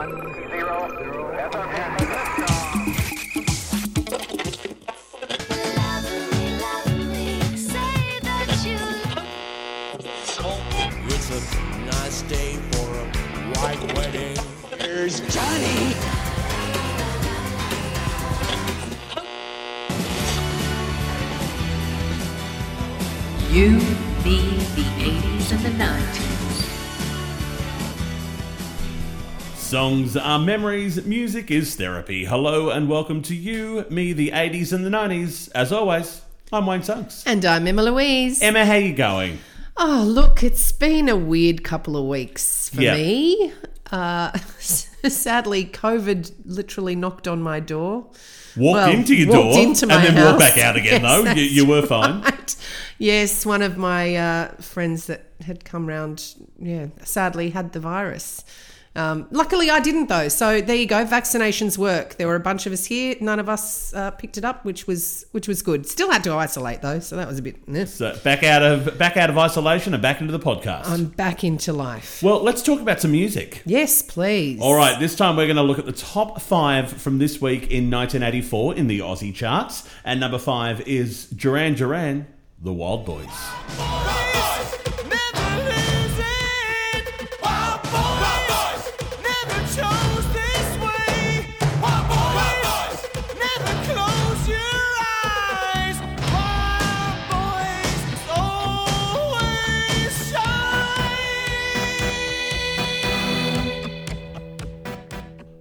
It's a nice day for a white wedding. Here's Johnny. You, me, the 80s and the 90s. Songs are memories, music is therapy. Hello and welcome to you, me, the 80s and the 90s. As always, I'm Wayne Sunks. And I'm Emma Louise. Emma, how you going? oh, look, it's been a weird couple of weeks for Yeah. me. Uh, sadly, COVID literally knocked on my door. Walked Well, into your walked door into and then house. walked back out again, Yes, though. You, you were fine. Right. Yes, one of my uh, friends that had come round, yeah, sadly had the virus. Um, luckily, I didn't though. So there you go. Vaccinations work. There were a bunch of us here. None of us uh, picked it up, which was which was good. Still had to isolate though, so that was a bit. eh. So back out of back out of isolation and back into the podcast. I'm back into life. well, let's talk about some music. Yes, please. All right, this time we're going to look at the top five from this week in 1984 in the Aussie charts. And number five is Duran Duran, The Wild Boys.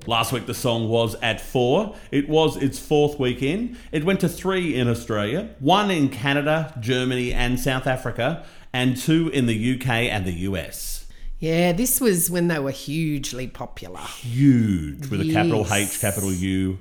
Last week the song was at four. It was its fourth week in. It went to three in Australia, one in Canada, Germany, and South Africa, and two in the UK and the US. Yeah, this was when they were hugely popular. Huge with a capital H, capital U,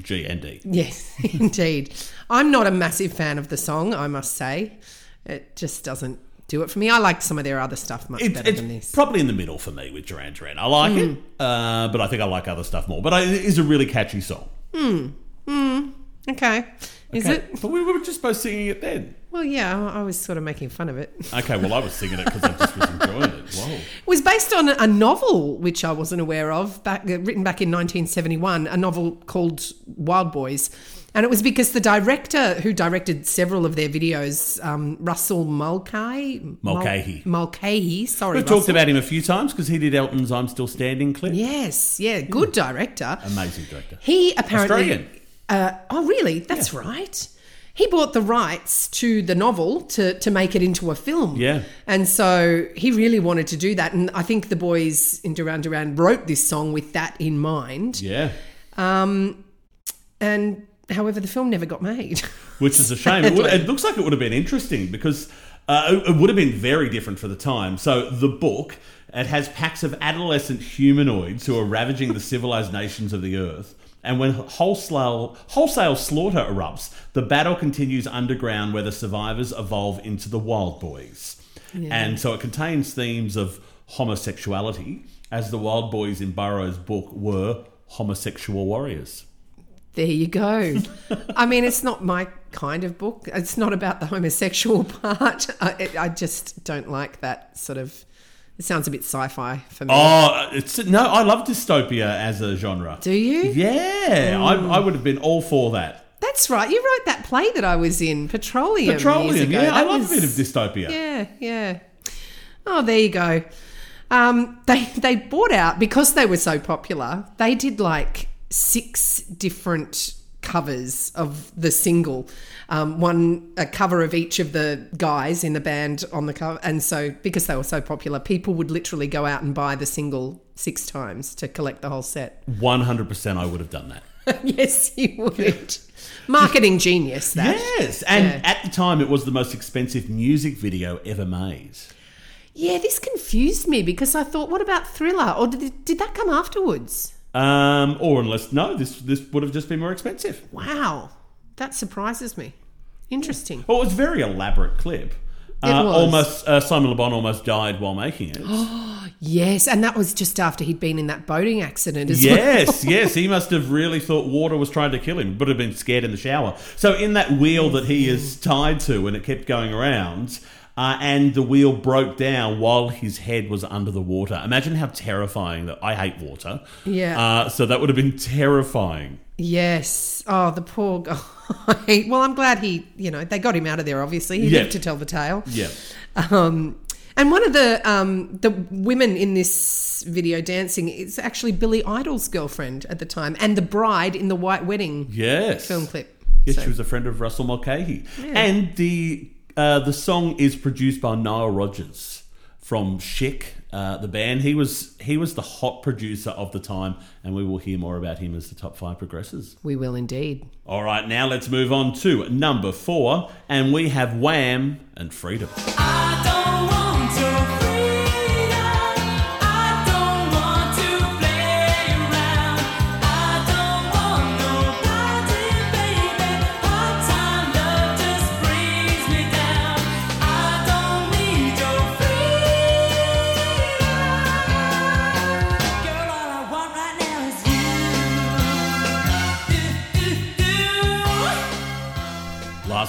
G, and D. Yes, indeed. I'm not a massive fan of the song, I must say. It just doesn't do it for me. I like some of their other stuff much It's, better it's than this. probably in the middle for me with Duran Duran. I like Hmm. it, uh, but I think I like other stuff more. But I, it is a really catchy song. Hmm. Mm. Okay. Is Okay, it? But we were just both singing it then. Well, yeah, I was sort of making fun of it. It Okay, well I was singing it because I just was enjoying it. Whoa. It was based on a novel which I wasn't aware of, back, uh, written back in 1971, a novel called Wild Boys. And it was because the director who directed several of their videos, um, Russell Mulcahy, Mulcahy. Mulcahy, sorry, We've talked about him a few times because he did Elton's "I'm Still Standing" clip. Yes, yeah, good director. Amazing director. He apparently. Australian. Uh, oh, really? That's right. He bought the rights to the novel to, to make it into a film. Yeah. And so he really wanted to do that. And I think the boys in Duran Duran wrote this song with that in mind. Yeah, Um, and however, the film never got made. which is a shame. It, would, it looks like it would have been interesting because uh, it, would have been very different for the time. So the book it has packs of adolescent humanoids who are ravaging the civilized nations of the earth. And when wholesale wholesale slaughter erupts, the battle continues underground where the survivors evolve into the Wild Boys. And so it contains themes of homosexuality, as the Wild Boys in Burroughs' book were homosexual warriors. There you go. I mean, it's not my kind of book. It's not about the homosexual part. I, it, I just don't like that sort of. It sounds a bit sci-fi for me. Oh, it's no. I love dystopia as a genre. Do you? Yeah, I, I would have been all for that. That's right. You wrote that play that I was in, Petroleum. Petroleum, yeah, I That love was- a bit of dystopia. Yeah, yeah. Oh, there you go. Um, they they bought out because they were so popular. They did like six different covers of the single. Um, one a cover of each of the guys in the band on the cover, and so because they were so popular, people would literally go out and buy the single six times to collect the whole set. One hundred percent, I would have done that. yes, you would. Marketing genius. That. Yes, and Yeah. at the time, it was the most expensive music video ever made. Yeah, this confused me because I thought, what about Thriller? Or did, did that come afterwards? Um, or unless no, this this would have just been more expensive. Wow, that surprises me. Interesting. Well, it was a very elaborate clip. Uh, was. Almost uh, Simon Le Bon almost died while making it. Yes, and that was just after he'd been in that boating accident as well. Yes, yes, he must have really thought water was trying to kill him, but have been scared in the shower. So in that wheel that he is tied to, and it kept going around, uh, and the wheel broke down while his head was under the water. Imagine how terrifying that. I hate water. Yeah. Uh, so that would have been terrifying. Yes. Oh, the poor guy. well, I'm glad he, you know, they got him out of there. Obviously, he Yeah. lived to tell the tale. Yeah. Um, and one of the um, the women in this video dancing is actually Billy Idol's girlfriend at the time, and the bride in the white wedding Yes. film clip. Yes, So- she was a friend of Russell Mulcahy. And the uh, the song is produced by Nile Rodgers from Chic, uh, the band. He was he was the hot producer of the time, and we will hear more about him as the top five progresses. We will indeed. All right, now let's move on to number four, and we have Wham and Freedom.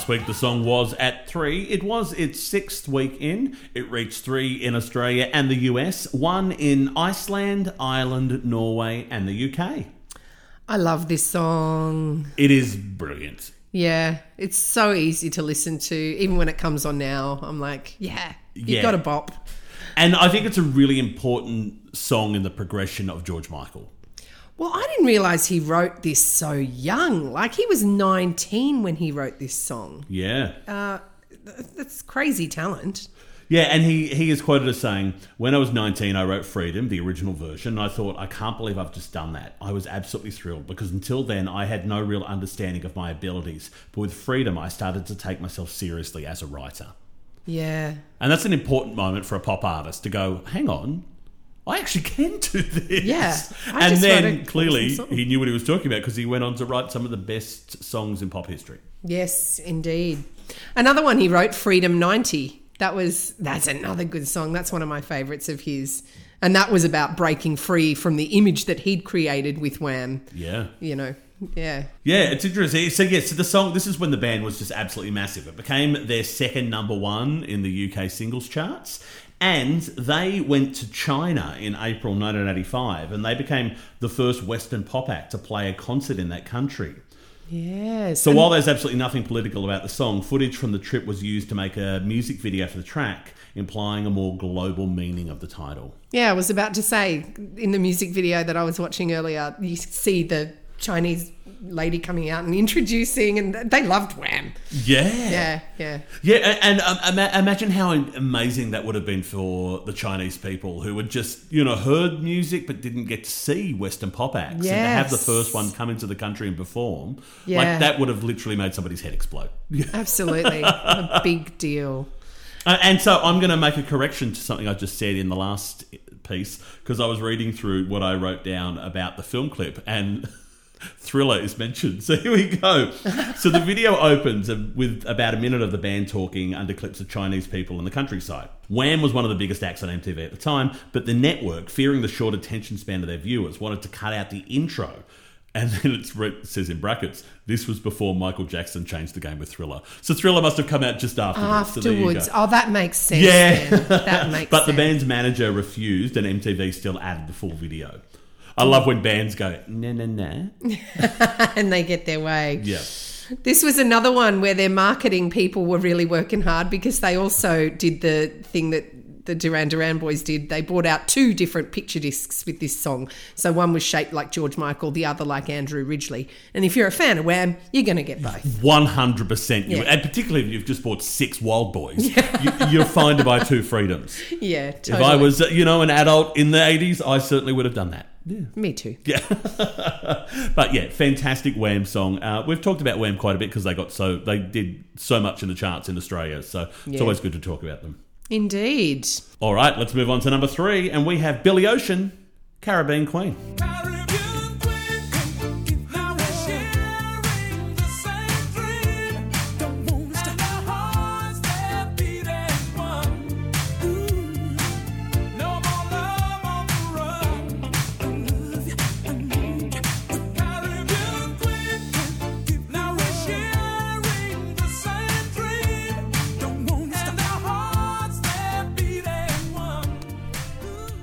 Week, the song was at three. It was its sixth week in. It reached three in Australia and the US, one in Iceland, Ireland, Norway, and the UK. I love this song. It is brilliant. Yeah, it's so easy to listen to. Even when it comes on now, I'm like, yeah, you Yeah. got a bop. And I think it's a really important song in the progression of George Michael. Well, I didn't realize he wrote this so young. Like he was 19 when he wrote this song. Yeah. Uh, th- that's crazy talent. Yeah, and he, he is quoted as saying, When I was 19, I wrote Freedom, the original version, and I thought, I can't believe I've just done that. I was absolutely thrilled because until then, I had no real understanding of my abilities. But with Freedom, I started to take myself seriously as a writer. Yeah. And that's an important moment for a pop artist to go, hang on, I actually can do this. Yeah, I and just then wrote a clearly awesome song. he knew what he was talking about because he went on to write some of the best songs in pop history. Yes, indeed. Another one he wrote, Freedom 90. That was that's another good song. That's one of my favorites of his. And that was about breaking free from the image that he'd created with Wham. Yeah. You know. Yeah. Yeah, it's interesting. So yes, so the song. This is when the band was just absolutely massive. It became their second number one in the UK singles charts, and they went to China in April 1985, and they became the first Western pop act to play a concert in that country. Yes. So while there's absolutely nothing political about the song, footage from the trip was used to make a music video for the track, implying a more global meaning of the title. Yeah, I was about to say in the music video that I was watching earlier, you see the Chinese lady coming out and introducing, and they loved Wham. Yeah. Yeah, yeah. Yeah, and um, imagine how amazing that would have been for the Chinese people who had just, you know, heard music but didn't get to see Western pop acts. And to have the first one come into the country and perform, Yeah. like that would have literally made somebody's head explode. Absolutely. a big deal. Uh, and so I'm going to make a correction to something I just said in the last piece because I was reading through what I wrote down about the film clip and Thriller is mentioned. So here we go. So the video opens with about a minute of the band talking under clips of Chinese people in the countryside. Wham was one of the biggest acts on MTV at the time, but the network, fearing the short attention span of their viewers, wanted to cut out the intro. And then it says in brackets, this was before Michael Jackson changed the game with Thriller. So Thriller must have come out just afterwards. So Afterwards. go. oh, that makes sense. Yeah. then. That makes sense. but the band's manager refused, and MTV still added the full video. I love when bands go, na na na, and they get their way. Yeah. This was another one where their marketing people were really working hard because they also did the thing that the Duran Duran boys did. They brought out two different picture discs with this song. So one was shaped like George Michael, the other like Andrew Ridgeley. And if you're a fan of Wham, you're going to get both. 100%. You, Yeah. And particularly if you've just bought six Wild Boys, you, you're fine to buy two Freedoms. Yeah, totally. If I was, uh, you know, an adult in the 80s, I certainly would have done that. Yeah. Me too. Yeah. but yeah, fantastic Wham song. Uh, we've talked about Wham quite a bit because they got so, they did so much in the charts in Australia. So it's always good to talk about them. Indeed. All right, let's move on to number three, and we have Billy Ocean, Caribbean Queen. Caribbean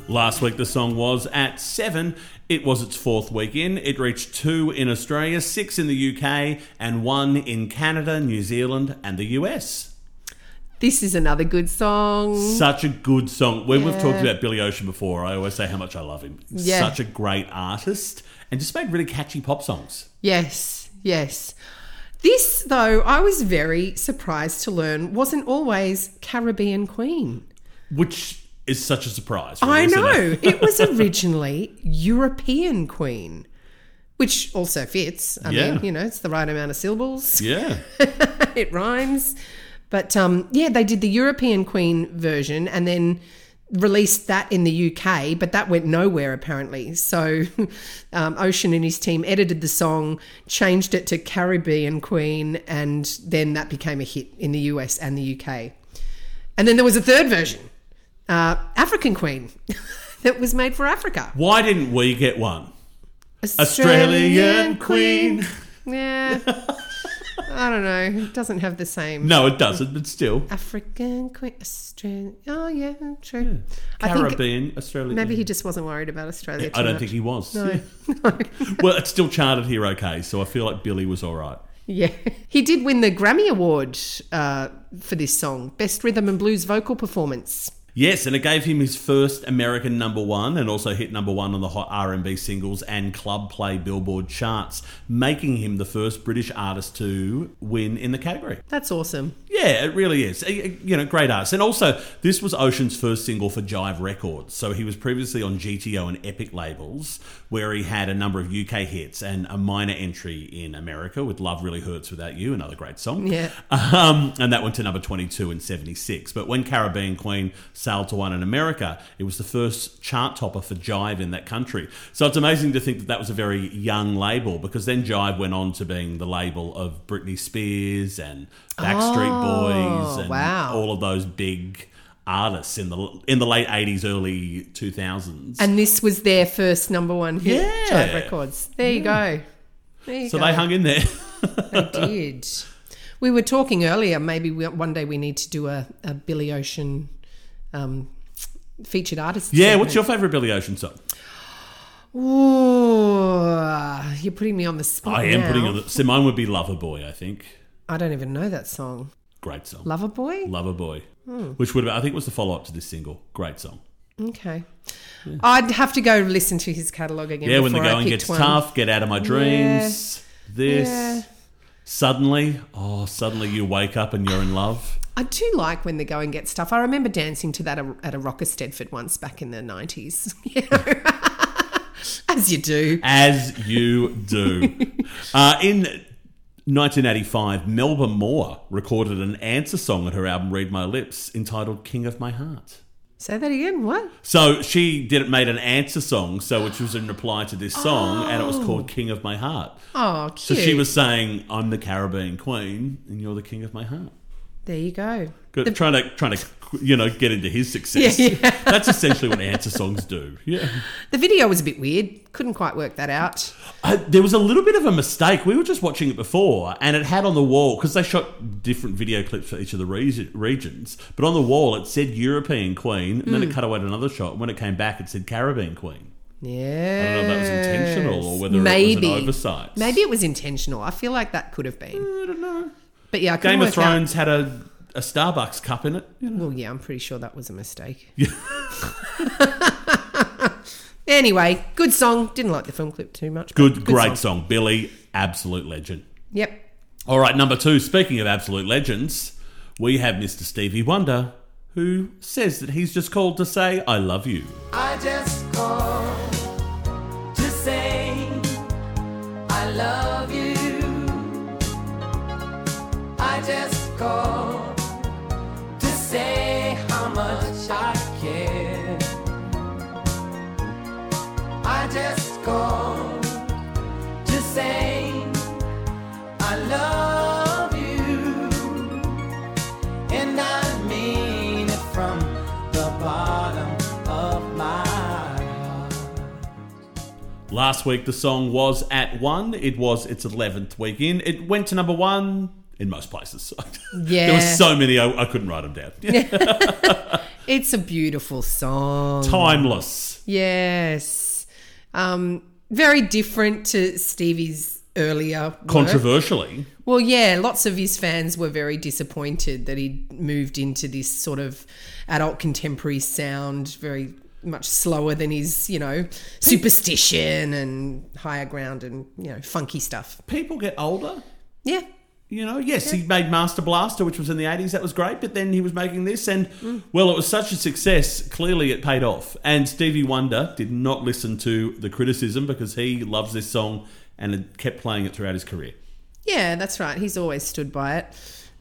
Last week, the song was at seven. It was its fourth week in. It reached two in Australia, six in the UK, and one in Canada, New Zealand, and the US. This is another good song. Such a good song. When we've talked about Billy Ocean before, I always say how much I love him. Yeah. Such a great artist and just made really catchy pop songs. Yes, yes. This, though, I was very surprised to learn wasn't always Caribbean Queen. Which is such a surprise. really, I know. it? it was originally European Queen, which also fits. I Yeah. mean, you know, it's the right amount of syllables. Yeah. it rhymes. But um, yeah, they did the European Queen version and then released that in the UK, but that went nowhere apparently. So um, Ocean and his team edited the song, changed it to Caribbean Queen, and then that became a hit in the US and the UK. And then there was a third version, uh, African Queen, that was made for Africa. Why didn't we get one? Australian Queen. Yeah. I don't know. It doesn't have the same. No, it doesn't, but still. African Queen, Australian. Oh yeah, true. I think Caribbean, Australian. maybe he just wasn't worried about Australia. I don't much. think he was. No. Well, it's still charted here okay, so I feel like Billy was all right. Yeah, he did win the Grammy Award uh, for this song, Best Rhythm and Blues Vocal Performance. Yes, and it gave him his first American number one, and also hit number one on the Hot R&B singles and Club Play Billboard charts, making him the first British artist to win in the category. That's awesome. Yeah, it really is. Uh, You know, great artist. And also, this was Ocean's first single for Jive Records. So he was previously on GTO and Epic labels, where he had a number of UK hits and a minor entry in America with Love Really Hurts Without You, another great song. Yeah. Um, and that went to number 22 in 76. But when Caribbean Queen sailed to one in America, it was the first chart topper for Jive in that country. So it's amazing to think that that was a very young label because then Jive went on to being the label of Britney Spears and Backstreet oh, Boys and Oh, wow. all of those big artists in the in the late 80s early 2000s. And this was their first number one hit, Yeah. Jive Records. There you go. There you so go. they hung in there. They did. We were talking earlier. Maybe we, one day we need to do a, a Billy Ocean um, featured artist. yeah, what's your favorite Billy Ocean song? Ooh, you're putting me on the spot. I am now. putting on the, so mine would be Lover Boy, I think. I don't even know that song. Great song. Lover Boy. Lover Boy, Hmm. which would have, I think was the follow up to this single. Great song. Okay. I'd have to go listen to his catalogue again. Yeah, when the going gets one. tough, get out of my dreams. This Yeah. suddenly, oh, suddenly you wake up and you're in love. I do like when they go and get stuff. I remember dancing to that at a Rock Eisteddfod once back in the 90s. You know? As you do. As you do. uh, in 1985, Melba Moore recorded an answer song at her album Read My Lips entitled King of My Heart. Say that again. What? So she did it, made an answer song, so which was in reply to this song, and it was called King of My Heart. Oh, cute. So she was saying, "I'm the Caribbean Queen, and you're the King of My Heart." There you go. Good, trying to trying to you know get into his success. Yeah, yeah. That's essentially what answer songs do. Yeah. The video was a bit weird. Couldn't quite work that out. Uh, there was a little bit of a mistake. We were just watching it before, and it had on the wall because they shot different video clips for each of the re- regions. But on the wall, it said European Queen, and then Hmm. it cut away to another shot. And when it came back, it said Caribbean Queen. Yeah. I don't know if that was intentional or whether Maybe. it was an oversight. Maybe it was intentional. I feel like that could have been. I don't know. But yeah, I couldn't Game of work out- Thrones had a, a Starbucks cup in it. You know. Well, yeah, I'm pretty sure that was a mistake. anyway, good song. Didn't like the film clip too much. but Good, great song. song. Billy, absolute legend. Yep. All right, number two. Speaking of absolute legends, we have Mr. Stevie Wonder, who says that he's just called to say, I love you. I just called I just called to say how much I care. I just called to say I love you. And I mean it from the bottom of my heart. Last week, the song was at one. It was its 11th week in. It went to number one in most places. Yeah. there were so many, I, I couldn't write them down. It's a beautiful song. Timeless. Yes. Um, very different to Stevie's earlier work. Controversially. Well, yeah, lots of his fans were very disappointed that he moved into this sort of adult contemporary sound, very much slower than his, you know, superstition and higher ground and, you know, funky stuff. People get older. Yeah. You know, yes, he made Master Blaster, which was in the 80s. That was great. But then he was making this, and, Mm. well, it was such a success. Clearly, it paid off. And Stevie Wonder did not listen to the criticism because he loves this song and had kept playing it throughout his career. Yeah, that's right. He's always stood by it.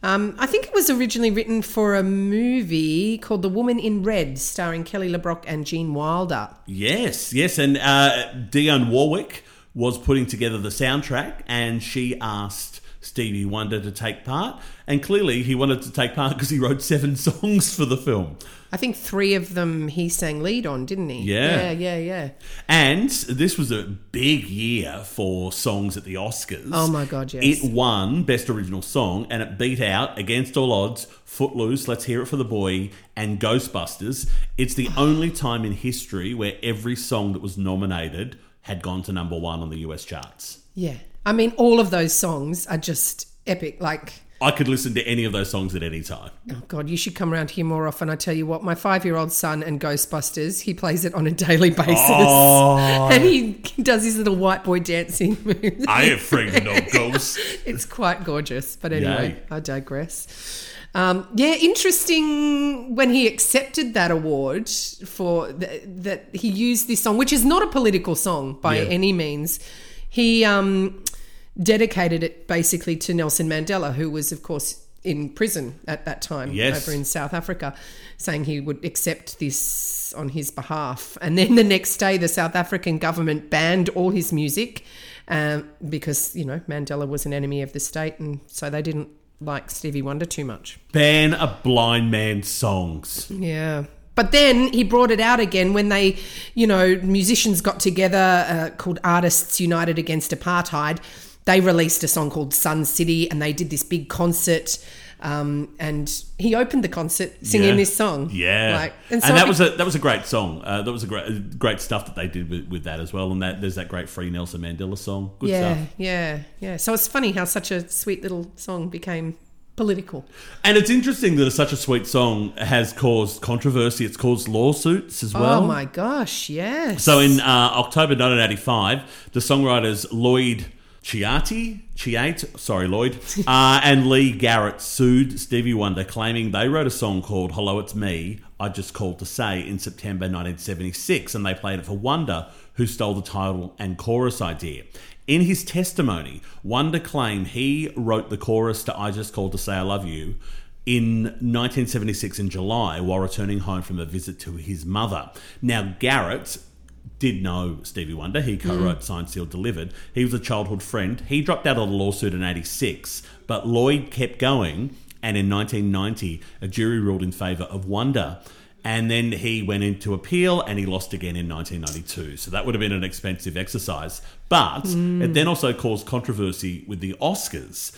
Um, I think it was originally written for a movie called The Woman in Red, starring Kelly LeBrock and Gene Wilder. Yes, yes. And uh, Dionne Warwick was putting together the soundtrack, and she asked Stevie Wonder to take part. And clearly, he wanted to take part because he wrote seven songs for the film. I think three of them he sang lead on, didn't he? Yeah. Yeah, yeah, yeah. And this was a big year for songs at the Oscars. Oh my God, yes. It won Best Original Song and it beat out, against all odds, Footloose, Let's Hear It for the Boy, and Ghostbusters. It's the only time in history where every song that was nominated had gone to number one on the US charts. Yeah. I mean, all of those songs are just epic. Like, I could listen to any of those songs at any time. oh God, you should come around here more often. I tell you what, my five year old son and Ghostbusters, he plays it on a daily basis. Oh. And he does his little white boy dancing moves. I ain't afraid of no ghosts. it's quite gorgeous. But anyway, Yay. I digress. Um, yeah, interesting when he accepted that award for th- that he used this song, which is not a political song by Yeah. any means. He um, dedicated it basically to Nelson Mandela, who was, of course, in prison at that time Yes. over in South Africa, saying he would accept this on his behalf. And then the next day, the South African government banned all his music um, because, you know, Mandela was an enemy of the state. And so they didn't like Stevie Wonder too much. Ban a blind man's songs. Yeah. But then he brought it out again when they, you know, musicians got together uh, called Artists United Against Apartheid. They released a song called Sun City and they did this big concert. Um, and he opened the concert singing Yeah. this song. Yeah, Like, and, so that it- was a that was a great song. Uh, that was a great great stuff that they did with, with that as well. And that there's that great Free Nelson Mandela song. Good yeah, stuff. yeah, yeah. So it's funny how such a sweet little song became political. And it's interesting that such a sweet song has caused controversy. It's caused lawsuits as well. oh my gosh, yes. So in uh, October 1985, the songwriters Lloyd Chiati, Chiate, sorry Lloyd, uh, and Lee Garrett sued Stevie Wonder, claiming they wrote a song called "Hello, It's Me." I just called to say in September 1976, and they played it for Wonder, who stole the title and chorus idea. In his testimony, Wonder claimed he wrote the chorus to "I Just Called to Say I Love You." in 1976 in July while returning home from a visit to his mother. Now, Garrett did know Stevie Wonder. He co wrote mm. Signed, Sealed, Delivered. He was a childhood friend. He dropped out of the lawsuit in 86, but Lloyd kept going. And in 1990, a jury ruled in favour of Wonder. And then he went into appeal and he lost again in 1992. So that would have been an expensive exercise. But it mm. then also caused controversy with the Oscars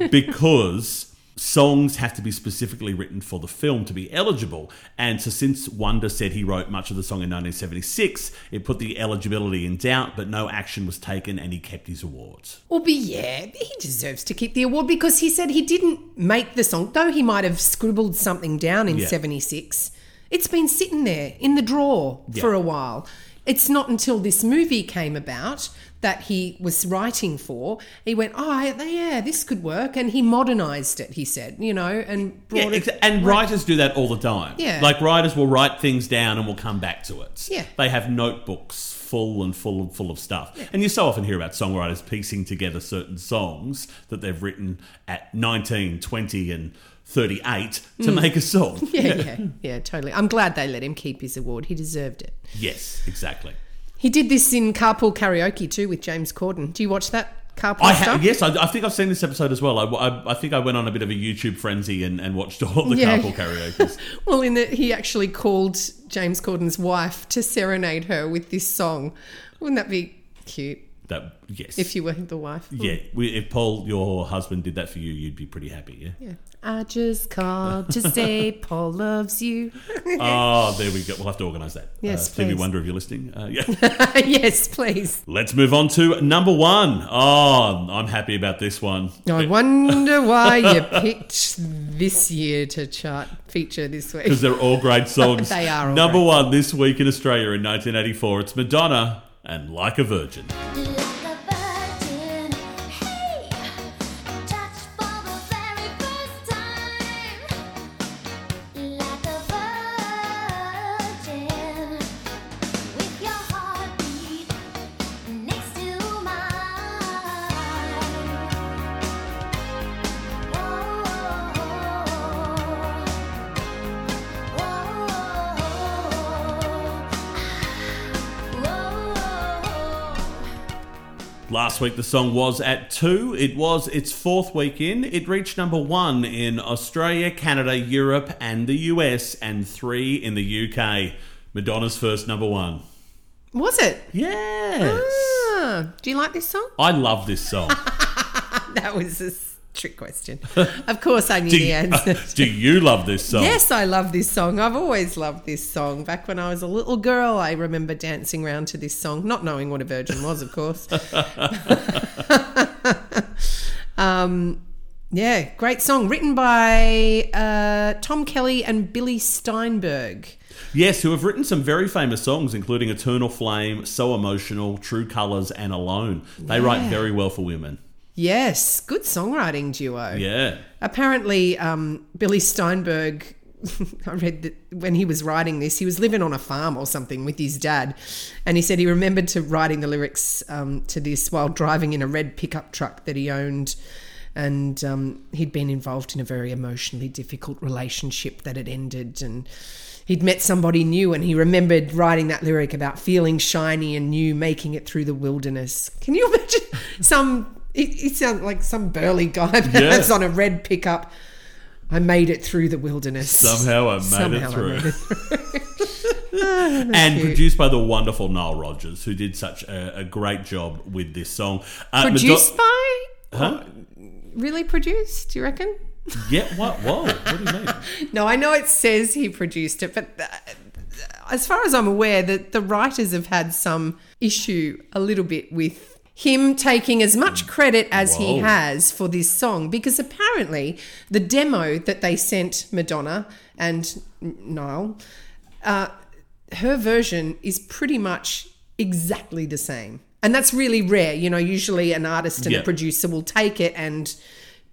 because songs have to be specifically written for the film to be eligible. And so, since Wonder said he wrote much of the song in 1976, it put the eligibility in doubt, but no action was taken and he kept his awards. Well, but yeah, he deserves to keep the award because he said he didn't make the song, though he might have scribbled something down in Yeah. 76. It's been sitting there in the drawer for a while. It's not until this movie came about that he was writing for. He went, oh, yeah, this could work. And he modernized it, he said, you know, and brought Yeah, it. and writers do that all the time. Yeah. Like writers will write things down and will come back to it. Yeah. They have notebooks full and full and full of stuff. And you so often hear about songwriters piecing together certain songs that they've written at 19, 20 and 38 to make a song. Mm. yeah, yeah, yeah, totally. I'm glad they let him keep his award. He deserved it. Yes, exactly. He did this in Carpool Karaoke too with James Corden. Do you watch that Carpool I stuff? yes, I, I think I've seen this episode as well. I, I, I think I went on a bit of a YouTube frenzy and, and watched all the Yeah. carpool karaoke's. Well, in that he actually called James Corden's wife to serenade her with this song. Wouldn't that be cute? That yes. If you weren't the wife. yeah, we, if Paul, your husband, did that for you, you'd be pretty happy. Yeah. Yeah. I just called to say Paul loves you. Oh, there we go. We'll have to organise that. Yes, uh, please. Wonder, if you're listening. Uh, yeah. yes, please. Let's move on to number one. Oh, I'm happy about this one. I wonder why you picked this year to chart feature this week. because they're all great songs. They are all Number great one this week in Australia in 1984. It's Madonna and Like a Virgin. Last week the song was at two. It was its fourth week in. It reached number one in Australia, Canada, Europe, and the US, and three in the UK. Madonna's first number one. Was it? Yes. Ah, do you like this song? I love this song. That was a trick question. Of course, I knew do, the answer. do you love this song? Yes, I love this song. I've always loved this song. Back when I was a little girl, I remember dancing around to this song, not knowing what a virgin was, of course. um, yeah, great song. Written by uh, Tom Kelly and Billy Steinberg. Yes, who have written some very famous songs, including Eternal Flame, So Emotional, True Colours, and Alone. They write very well for women. Yes, good songwriting duo. Yeah. Apparently, um, Billy Steinberg, I read that when he was writing this, he was living on a farm or something with his dad. And he said he remembered to writing the lyrics um, to this while driving in a red pickup truck that he owned. And um, he'd been involved in a very emotionally difficult relationship that had ended. And he'd met somebody new and he remembered writing that lyric about feeling shiny and new, making it through the wilderness. Can you imagine some? It, it sounds like some burly guy that's on a red pickup. I made it through the wilderness. Somehow I made Somehow it through. made it and cute. produced by the wonderful Nile Rodgers, who did such a, a great job with this song. Uh, Produced Mado- by? Huh? Really produced, do you reckon? Yeah, what? Whoa, what do you mean? No, I know it says he produced it, but uh, as far as I'm aware, that the writers have had some issue a little bit with him taking as much credit as he has for this song because apparently the demo that they sent Madonna and Nile, uh, her version is pretty much exactly the same. And that's really rare. You know, usually an artist and Yeah. a producer will take it and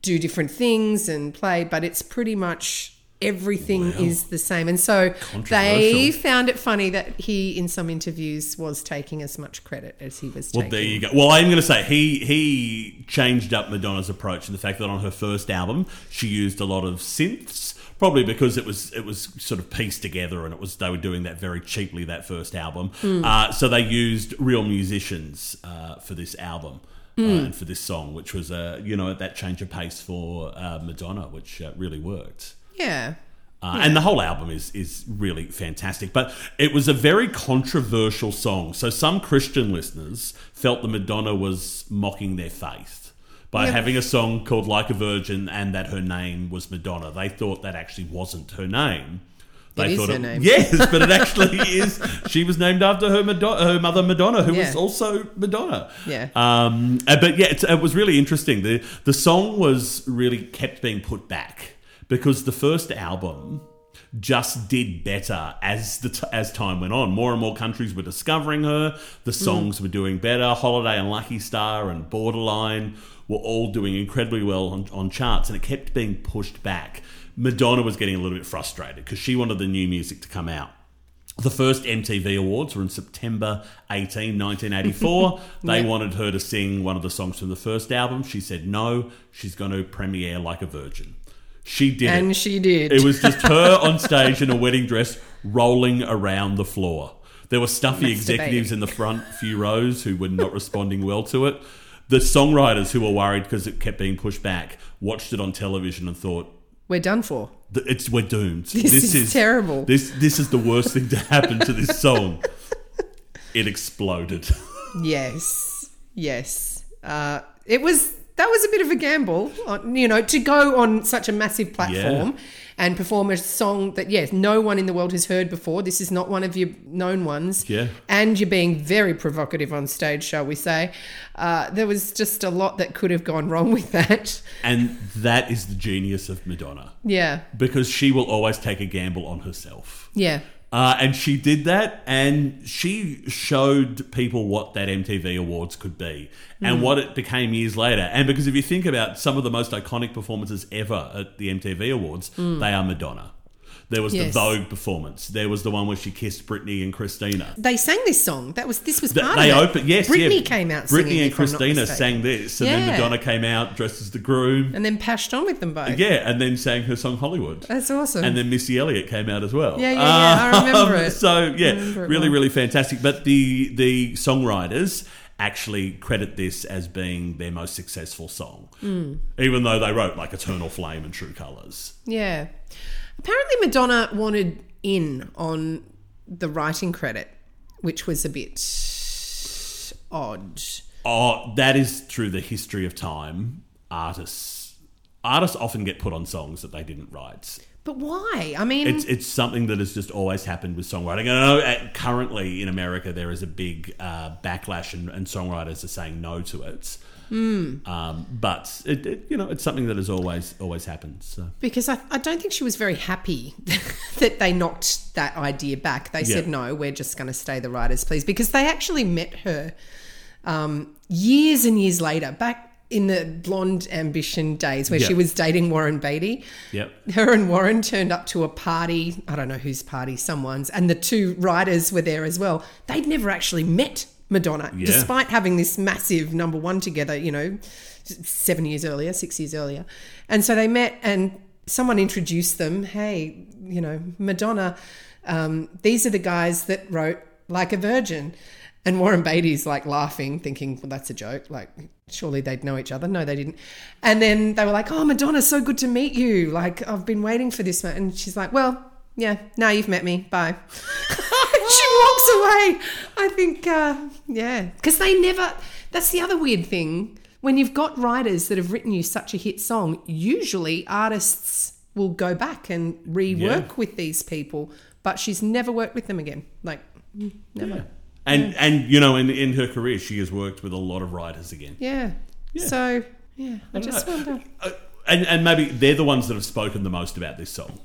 do different things and play, but it's pretty much everything is the same. And so they found it funny that he, in some interviews, was taking as much credit as he was Well, taking. there you go. Well, I'm going to say he he changed up Madonna's approach the fact that on her first album she used a lot of synths, probably because it was it was sort of pieced together and it was they were doing that very cheaply that first album. Uh, so they used real musicians uh, for this album. Uh, and for this song, which was uh, you know that change of pace for uh, Madonna, which uh, really worked. Yeah. Uh, And the whole album is is really fantastic. But it was a very controversial song. So some Christian listeners felt that Madonna was mocking their faith by Yeah. having a song called Like a Virgin and that her name was Madonna. They thought that actually wasn't her name. They is thought her name. Yes, but it actually is. She was named after her Madonna, her mother Madonna, who was also Madonna. Yeah. Um, uh, but yeah, it's, it was really interesting. The the song was really kept being put back because the first album just did better as the t- as time went on. More and more countries were discovering her. The hmm. songs were doing better. Holiday and Lucky Star and Borderline were all doing incredibly well on, on charts, and it kept being pushed back. Madonna was getting a little bit frustrated because she wanted the new music to come out. The first MTV Awards were in September 18, 1984. they wanted her to sing one of the songs from the first album. She said no, she's going to premiere like a virgin. She did it. And she did. It was just her on stage in a wedding dress rolling around the floor. There were stuffy executives in the front few rows who were not responding well to it. The songwriters who were worried because it kept being pushed back watched it on television and thought, We're done for. "It's we're doomed. This is terrible." This this is the worst thing to happen to this song." It exploded. Yes. Yes. Uh, it was that was a bit of a gamble, you know, to go on such a massive platform and perform a song that yes, no one in the world has heard before. This is not one of your known ones. Yeah. And you're being very provocative on stage, shall we say? Uh, there was just a lot that could have gone wrong with that. And that is the genius of Madonna. Yeah. Because she will always take a gamble on herself. Yeah. Uh, and she did that, and she showed people what that MTV Awards could be and Mm. what it became years later. And because if you think about some of the most iconic performances ever at the MTV Awards, they are Madonna. There was. Yes. the Vogue performance. There was the one where she kissed Britney and Christina. They sang this song. That was this was part they of it. opened, yes, Britney yeah. came out. Britney singing, and if I'm not Christina sang this, and then Yeah. Madonna came out dressed as the groom. and then pashed on with them both. Yeah, and then sang her song Hollywood. That's awesome. And then Missy Elliott came out as well. Yeah, yeah, yeah, I um, remember it. So yeah, really, well. really fantastic. But the the songwriters actually credit this as being their most successful song, Hmm. even though they wrote like Eternal Flame and True Colors. Yeah. Apparently, Madonna wanted in on the writing credit, which was a bit odd. Oh, that is through the history of time. Artists artists often get put on songs that they didn't write. But why? I mean, It's it's something that has just always happened with songwriting. And I know uh, currently in America there is a big uh, backlash, and, and songwriters are saying no to it. Um, but it, it, you know, it's something that has always always happened. So because I, I don't think she was very happy that they knocked that idea back. They said, no, we're just going to stay the writers, please. Because they actually met her um, years and years later, back in the blonde ambition days where Yeah. she was dating Warren Beatty. Yep. Her and Warren turned up to a party. I don't know whose party, someone's, and the two writers were there as well. They'd never actually met Madonna, Yeah. despite having this massive number one together, you know, seven years earlier, six years earlier. And so they met, and someone introduced them. Hey, you know, Madonna, um, these are the guys that wrote Like a Virgin. And Warren Beatty's like laughing, thinking, well, that's a joke. Like, surely they'd know each other. No, they didn't. And then they were like, oh, Madonna, so good to meet you. Like, I've been waiting for this. And she's like, well, yeah, now you've met me. Bye. she walks away. I think, uh, yeah, because they never. That's the other weird thing. When you've got writers that have written you such a hit song, usually artists will go back and rework Yeah. with these people, but she's never worked with them again. Like, mm, never. And and you know, in in her career, she has worked with a lot of writers again. Yeah. So, yeah, I, just know. wonder. Uh, and and maybe they're the ones that have spoken the most about this song.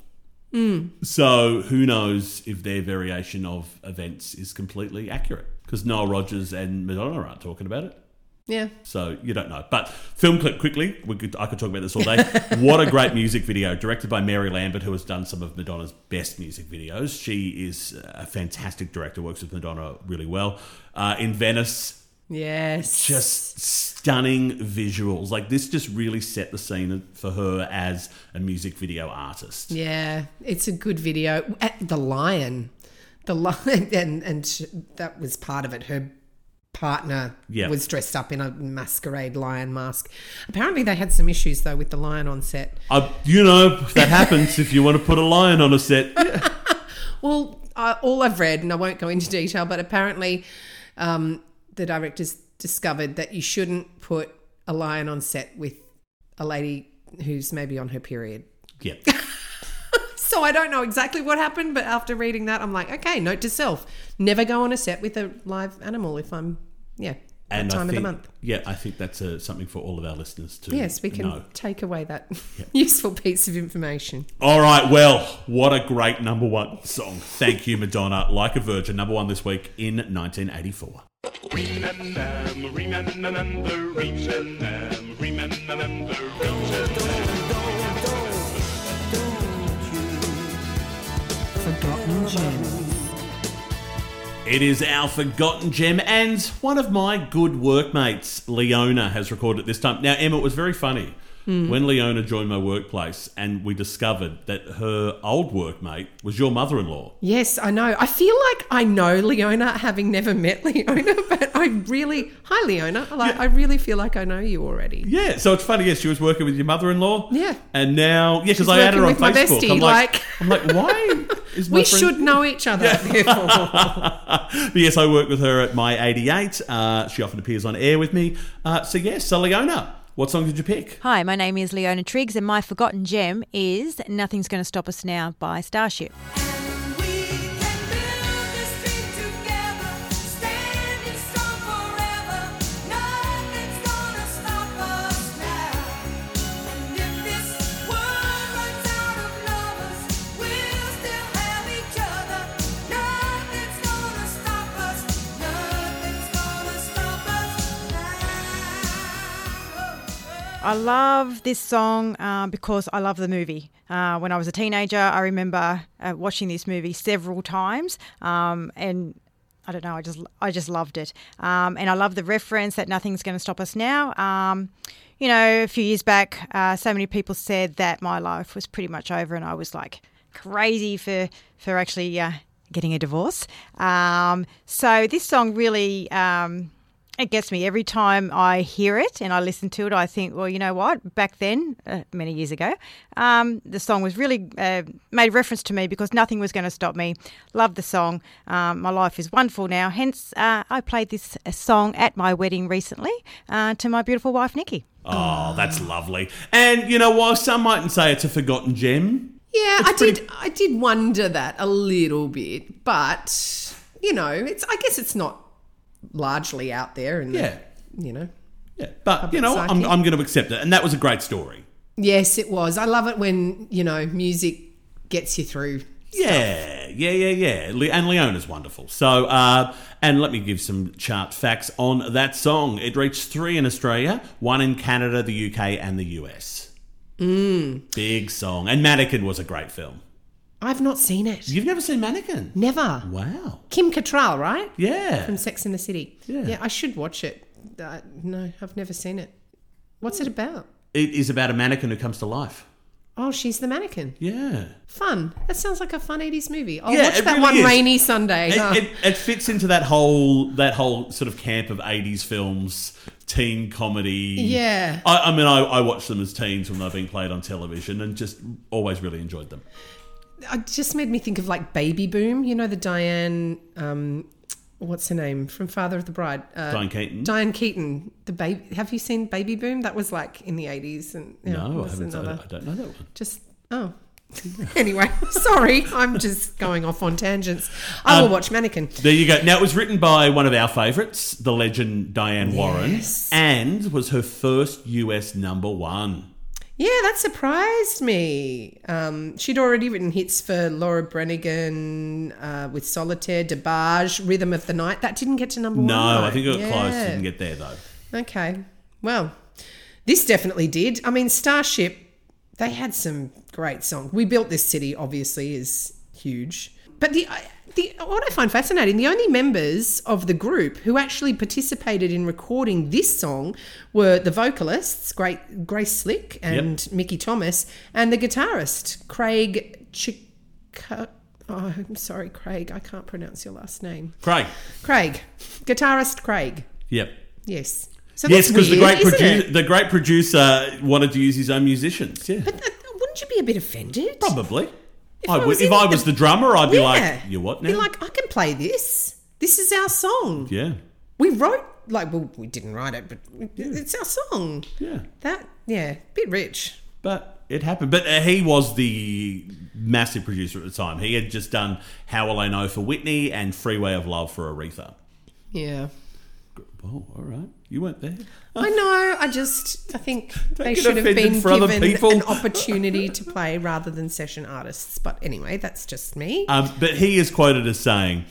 Hmm. So who knows if their variation of events is completely accurate? Because Noel Rogers and Madonna aren't talking about it. Yeah. So you don't know. But film clip quickly. We could, I could talk about this all day. what a great music video, directed by Mary Lambert, who has done some of Madonna's best music videos. She is a fantastic director, works with Madonna really well. Uh, in Venice, Yes. just stunning visuals. Like this, just really set the scene for her as a music video artist. Yeah, it's a good video. At the lion, the lion, and and sh- that was part of it. Her partner Yeah. was dressed up in a masquerade lion mask. Apparently, they had some issues though with the lion on set. Uh, you know that happens if you want to put a lion on a set. Well, uh, all I've read, and I won't go into detail, but apparently, um, the directors discovered that you shouldn't put a lion on set with a lady who's maybe on her period. Yeah. So I don't know exactly what happened, but after reading that, I'm like, okay, note to self: never go on a set with a live animal if I'm, yeah, And time I of the month. yeah, I think that's uh, something for all of our listeners to Yes, we can know. take away that useful piece of information. All right, well, what a great number one song. Thank you, Madonna. Like a Virgin, number one this week in 1984. Remember, remember, remember, remember, remember. Forgotten gems. It is our forgotten gem, and one of my good workmates, Leona, has recorded this time. Now, Emma, it was very funny Hmm. when Leona joined my workplace, and we discovered that her old workmate was your mother-in-law. Yes, I know. I feel like I know Leona, having never met Leona, but I really, hi Leona, like, I really feel like I know you already. Yeah, so it's funny. Yes, she was working with your mother-in-law. Yeah. and now, yeah, because I added her on working with my Facebook. bestie, I'm like, like- I'm like, why? We friend. should know each other. therefore. But yes, I work with her at My 88. Uh, she often appears on air with me. Uh, so yes, so Leona, what song did you pick? Hi, my name is Leona Triggs, and my forgotten gem is Nothing's Gonna Stop Us Now by Starship. Love this song uh, because I love the movie. Uh, when I was a teenager, I remember uh, watching this movie several times, um, and I don't know, I just I just loved it. Um, and I love the reference that nothing's going to stop us now. Um, you know, a few years back, uh, so many people said that my life was pretty much over, and I was like crazy for for actually uh, getting a divorce. Um, so this song really. It gets me every time I hear it and I listen to it. I think, well, you know what? Back then, uh, many years ago, um, the song was really uh, made reference to me because nothing was going to stop me. Love the song. Um, my life is wonderful now. Hence, uh, I played this uh, song at my wedding recently uh, to my beautiful wife, Nikki. Oh, that's lovely. And you know, while some mightn't say it's a forgotten gem, Yeah, I pretty- did. I did wonder that a little bit, but you know, it's. I guess it's not largely out there, and Yeah. you know. yeah. But you know, I'm. I'm going to accept it, and that was a great story. Yes, it was. I love it when you know music gets you through. Yeah, yeah, yeah, yeah. Le- And Leona's wonderful. So, uh, and let me give some chart facts on that song. It reached three in Australia, one in Canada, the UK, and the US. Mm. Big song. And Mannequin was a great film. I've not seen it. You've never seen Mannequin? Never. Wow. Kim Cattrall, right? Yeah. From Sex in the City. Yeah. Yeah, I should watch it. Uh, no, I've never seen it. What's it about? It is about a mannequin who comes to life. Oh, she's the mannequin. Yeah. Fun. That sounds like a fun 80s movie. I'll Yeah, watch that really one is. rainy Sunday. It, huh? it, it fits into that whole that whole sort of camp of '80s films, teen comedy. Yeah. I, I mean, I, I watched them as teens when they've been played on television, and just always really enjoyed them. It just made me think of like Baby Boom. You know the Diane, um, what's her name from Father of the Bride? Uh, Diane Keaton. Diane Keaton. The baby. Have you seen Baby Boom? That was like in the eighties, and yeah, no, I haven't. I, another- I don't know that one. Just oh. anyway, sorry, I'm just going off on tangents. I will Um, watch Mannequin. There you go. Now it was written by one of our favourites, the legend Diane Warren, Yes. and was her first US number one. Yeah, that surprised me. Um, she'd already written hits for Laura Branigan uh, with Solitaire, DeBarge, Rhythm of the Night. That didn't get to number No, one. No, I think it got close. Didn't get there though. Okay. Well, this definitely did. I mean, Starship, they had some great songs. We Built This City, obviously, is huge. But the, the what I find fascinating, the only members of the group who actually participated in recording this song were the vocalists, Great Grace Slick and Mickey Thomas, and the guitarist, Craig. Oh, I'm sorry, Craig. I can't pronounce your last name. Craig. Craig. Guitarist Craig. Yep. Yes. So Yes, because the great produ- the great producer wanted to use his own musicians. Yeah, But wouldn't you be a bit offended? probably. If I I was if I the- was the drummer, I'd be Yeah. like, "You what now?" Be like, I can play this. This is our song. yeah, We wrote like, well, we didn't write it, but it's our song. yeah. That, yeah, bit rich. But it happened. But uh, he was the massive producer at the time. He had just done "How Will I Know" for Whitney and "Freeway of Love" for Aretha. Yeah. Oh, all right. You weren't there. I know. I just, I think they should have been given people. an opportunity to play rather than session artists. But anyway, that's just me. Um, but he is quoted as saying,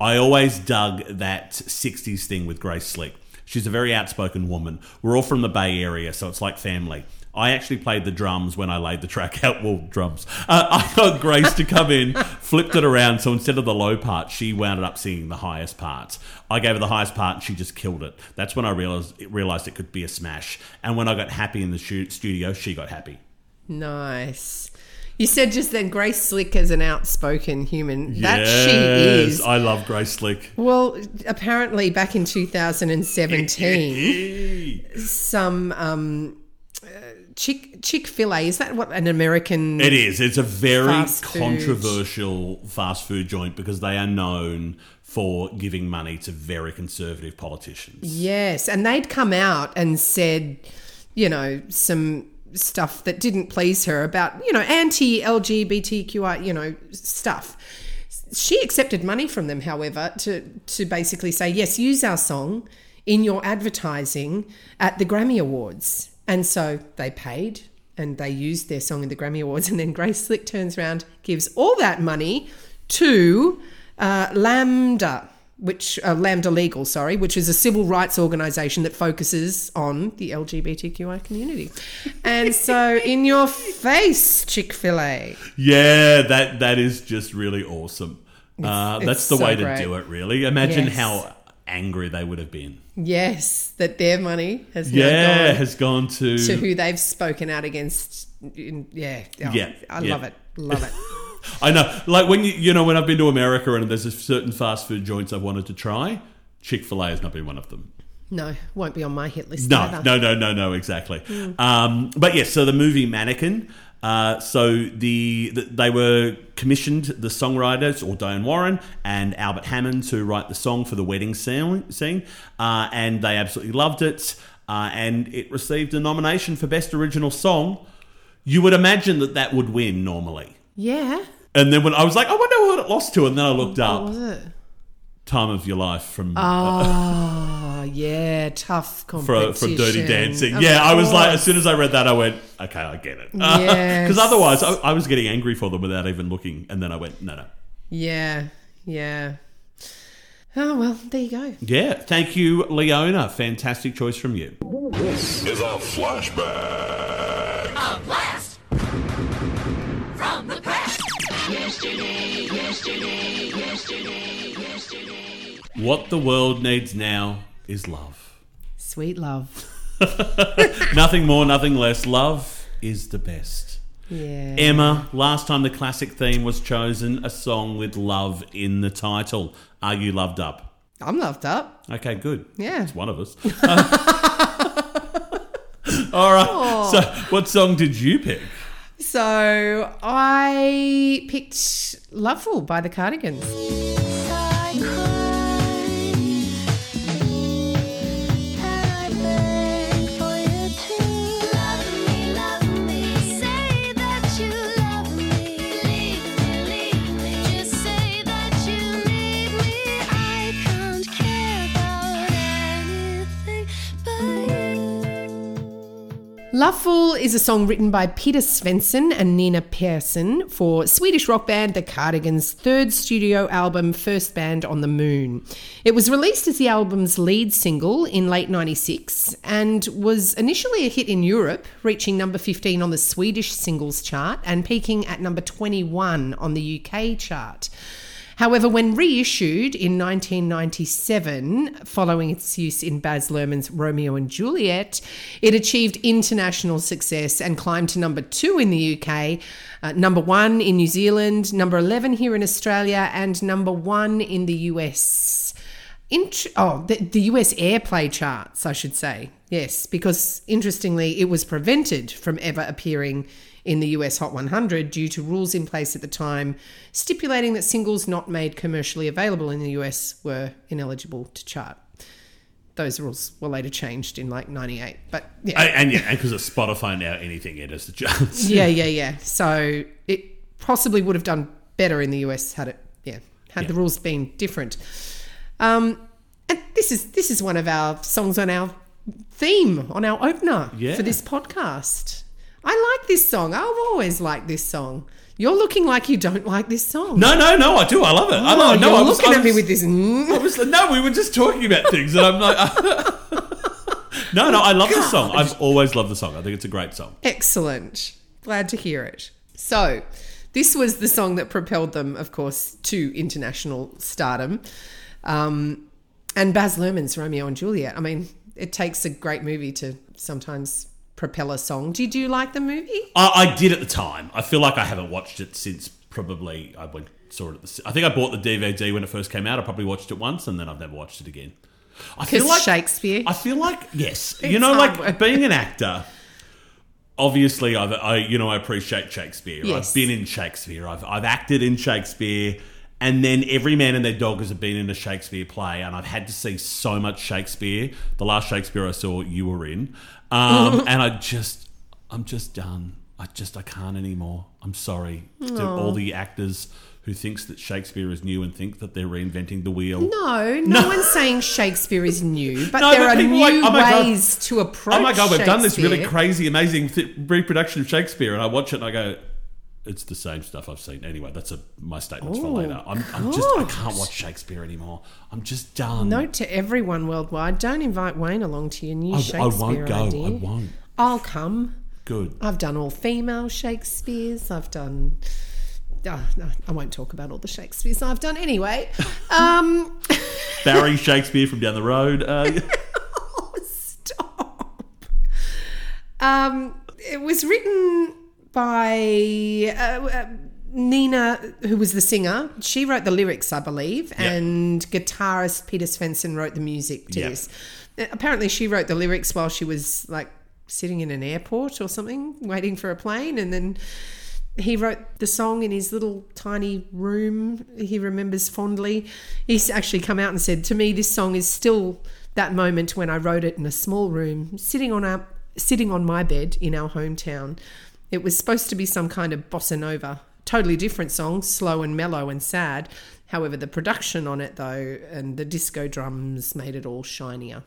I always dug that 60s thing with Grace Slick. She's a very outspoken woman. We're all from the Bay Area, so it's like family. I actually played the drums when I laid the track out. Well, drums. Uh, I got Grace to come in, flipped it around, so instead of the low part, she wound up singing the highest parts. I gave her the highest part, and she just killed it. That's when I realized realized it could be a smash. And when I got happy in the studio, she got happy. Nice. You said just then Grace Slick as an outspoken human. That she is. I love Grace Slick. Well, apparently back in 2017, some um, Chick Chick Fil A is that what an American? It is. It's a very Fast controversial fast food joint because they are known for giving money to very conservative politicians. Yes, and they'd come out and said, you know, some stuff that didn't please her about, you know, anti LGBTQI, you know, stuff. She accepted money from them, however, to to basically say, yes, use our song in your advertising at the Grammy Awards. And so they paid and they used their song in the Grammy Awards. And then Grace Slick turns around, gives all that money to uh, Lambda, which uh, Lambda Legal, sorry, which is a civil rights organisation that focuses on the LGBTQI community. And so, in your face, Chick Fil A. Yeah, that that is just really awesome. Uh, it's that's the so way to great. do it, really. Imagine Yes. how angry they would have been. Yes, that their money has Yeah, gone has gone to. to who they've spoken out against. In, yeah, oh, Yeah, I yeah. love it, love it. I know, like when you you know when I've been to America and there's a certain fast food joints I've wanted to try. Chick Fil A has not been one of them. No, won't be on my hit list. No, either. no, no, no, no, exactly. Um, but yes, so the movie Mannequin. Uh, so the, the they were commissioned the songwriters or Diane Warren and Albert Hammond to write the song for the wedding scene, scene uh, and they absolutely loved it. Uh, and it received a nomination for best original song. You would imagine that that would win normally. Yeah. And then when I was like, I wonder what it lost to, and then I looked What up was it? "Time of Your Life" from Oh, yeah, tough for, competition. from Dirty Dancing. Of Yeah, I was like, as course. soon as I read that, I went, okay, I get it. Yes. Because otherwise, I, I was getting angry for them without even looking, and then I went, no, no. Yeah, yeah. Oh well, there you go. Yeah, thank you, Leona. Fantastic choice from you. This is a flashback. A blast from the past. Yesterday, yesterday, yesterday, yesterday. What the world needs now is love. Sweet love. nothing more, nothing less. Love is the best. Yeah. Emma, last time the classic theme was chosen, a song with love in the title. Are you loved up? I'm loved up. Okay, good. Yeah. It's one of us. all right. So, what song did you pick? So I picked Lovefool by the Cardigans. Lovefool is a song written by Peter Svensson and Nina Persson for Swedish rock band The Cardigans' third studio album, First Band on the Moon. It was released as the album's lead single in late 96 and was initially a hit in Europe, reaching number 15 on the Swedish singles chart and peaking at number 21 on the UK chart. However, when reissued in 1997, following its use in Baz Luhrmann's Romeo and Juliet, it achieved international success and climbed to number two in the UK, uh, number one in New Zealand, number 11 here in Australia, and number one in the US. Int- oh, the, the US airplay charts, I should say. Yes, because interestingly, it was prevented from ever appearing in the US Hot 100 due to rules in place at the time stipulating that singles not made commercially available in the US were ineligible to chart. Those rules were later changed in like 98. But yeah. And, and yeah, and because of Spotify now, anything enters the charts. yeah, yeah, yeah. So it possibly would have done better in the US had it, yeah, had the rules been different. Um, and this is this is one of our songs on our theme on our opener Yeah. for this podcast. I like this song. I've always liked this song. You're looking like you don't like this song. No, no, no, I do. I love it. I Oh, love, no, you're I was, looking I at me with this. I was, no, we were just talking about things, and I'm like, no, no, I love the song. I've always loved the song. I think it's a great song. Excellent. Glad to hear it. So, this was the song that propelled them, of course, to international stardom. Um, and Baz Luhrmann's Romeo and Juliet. I mean, it takes a great movie to sometimes propel a song. Did you like the movie? I, I did at the time. I feel like I haven't watched it since probably I went saw it at the. I think I bought the DVD when it first came out. I probably watched it once, and then I've never watched it again. I feel like Shakespeare. I feel like yes, you know, like work. being an actor. obviously, I've, I you know I appreciate Shakespeare. Yes. I've been in Shakespeare. I've I've acted in Shakespeare. And then every man and their dog has been in a Shakespeare play, and I've had to see so much Shakespeare. The last Shakespeare I saw, you were in, um, and I just, I'm just done. I just, I can't anymore. I'm sorry to all the actors who thinks that Shakespeare is new and think that they're reinventing the wheel. No, no, one's saying Shakespeare is new, but No, there but are people new like, oh my God. ways to approach. Oh my god, we've done this really Shakespeare. crazy, amazing th- reproduction of Shakespeare, and I watch it and I go, "It's the same stuff I've seen." Anyway, that's a, my statements for Oh, later. I'm, I'm just, I can't watch Shakespeare anymore. I'm just done. Note to everyone worldwide: don't invite Wayne along to your new I, I Shakespeare won't go. idea. I won't. I'll come. Good. I've done all female Shakespeare's. I've done. Oh, no, I won't talk about all the Shakespeare's I've done anyway. Um, Barry Shakespeare from down the road. Uh, stop. Um, it was written by uh, uh, Nina, who was the singer. She wrote the lyrics, I believe, Yeah. and guitarist Peter Svensson wrote the music to Yeah. this. Apparently, she wrote the lyrics while she was like sitting in an airport or something, waiting for a plane, and then. He wrote the song in his little tiny room. He remembers fondly. He's actually come out and said to me, "This song is still that moment when I wrote it in a small room, sitting on our sitting on my bed in our hometown. It was supposed to be some kind of bossa nova, totally different song, slow and mellow and sad. However, the production on it though and the disco drums made it all shinier.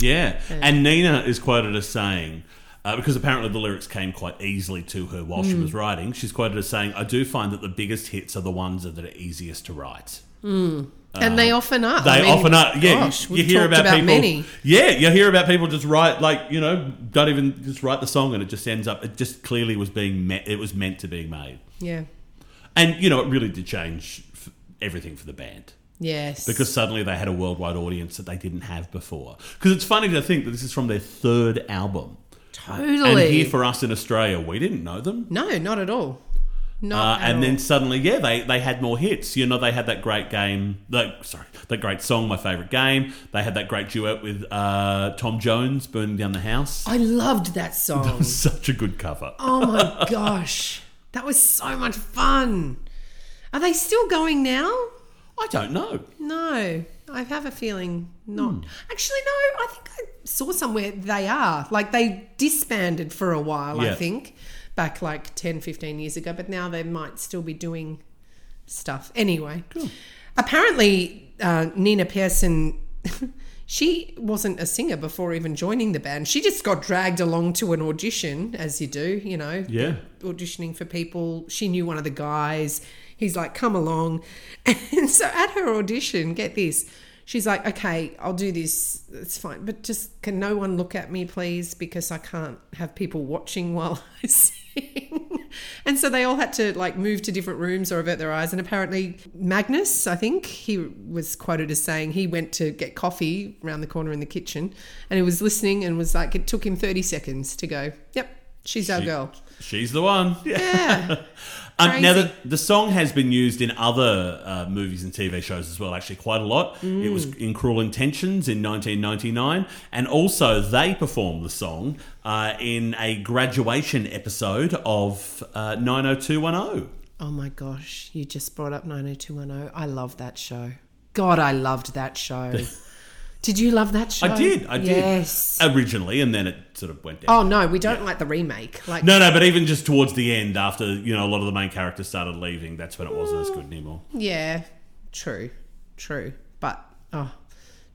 yeah. And Nina is quoted as saying, uh, because apparently the lyrics came quite easily to her while she Mm. was writing, she's quoted as saying, "I do find that the biggest hits are the ones that are easiest to write." And they um, often are. They I mean, often are. Yeah, gosh, you, you hear talked about, people. many. Yeah, you hear about people just write like you know, don't even just write the song, and it just ends up. It just clearly was being met. It was meant to be made, Yeah. and you know, it really did change f- everything for the band Yes. because suddenly they had a worldwide audience that they didn't have before. Because it's funny to think that this is from their third album, totally. and here for us in Australia, we didn't know them. no, not at all. Uh, Not at and all. then suddenly, yeah, they, they had more hits. You know, they had that great game, that, sorry, that great song, My Favourite Game. They had that great duet with uh, Tom Jones, Burning Down the House. I loved that song. Such a good cover. Oh my gosh. That was so much fun. Are they still going now? I don't know. No. I have a feeling not. Hmm. Actually, no. I think I saw somewhere they are. Like they disbanded for a while, I Yeah. think, back like 10, 15 years ago, but now they might still be doing stuff. Anyway, apparently, uh, Nina Persson. She wasn't a singer before even joining the band. She just got dragged along to an audition, as you do, you know. Yeah. Auditioning for people. She knew one of the guys. He's like, come along. And so at her audition, get this, she's like, okay, I'll do this. It's fine. But just can no one look at me, please? Because I can't have people watching while I sing. And so they all had to like move to different rooms or avert their eyes. And apparently, Magnus, I think, he was quoted as saying he went to get coffee around the corner in the kitchen and he was listening and was like, it took him 30 seconds to go, yep, she's our girl. She's the one. Yeah. Um, now, the, the song has been used in other uh, movies and TV shows as well, actually, quite a lot. It was Mm. in Cruel Intentions in 1999, and also they performed the song uh, in a graduation episode of uh, 90210. Oh my gosh, you just brought up 90210. I love that show. God, I loved that show. did you love that show? I did, I did. Yes. Originally, and then it sort of went down. Oh no, we don't like the remake. Like No, no, but even just towards the end, after you know a lot of the main characters started leaving, that's when it wasn't as good anymore. Yeah, true, true. But oh,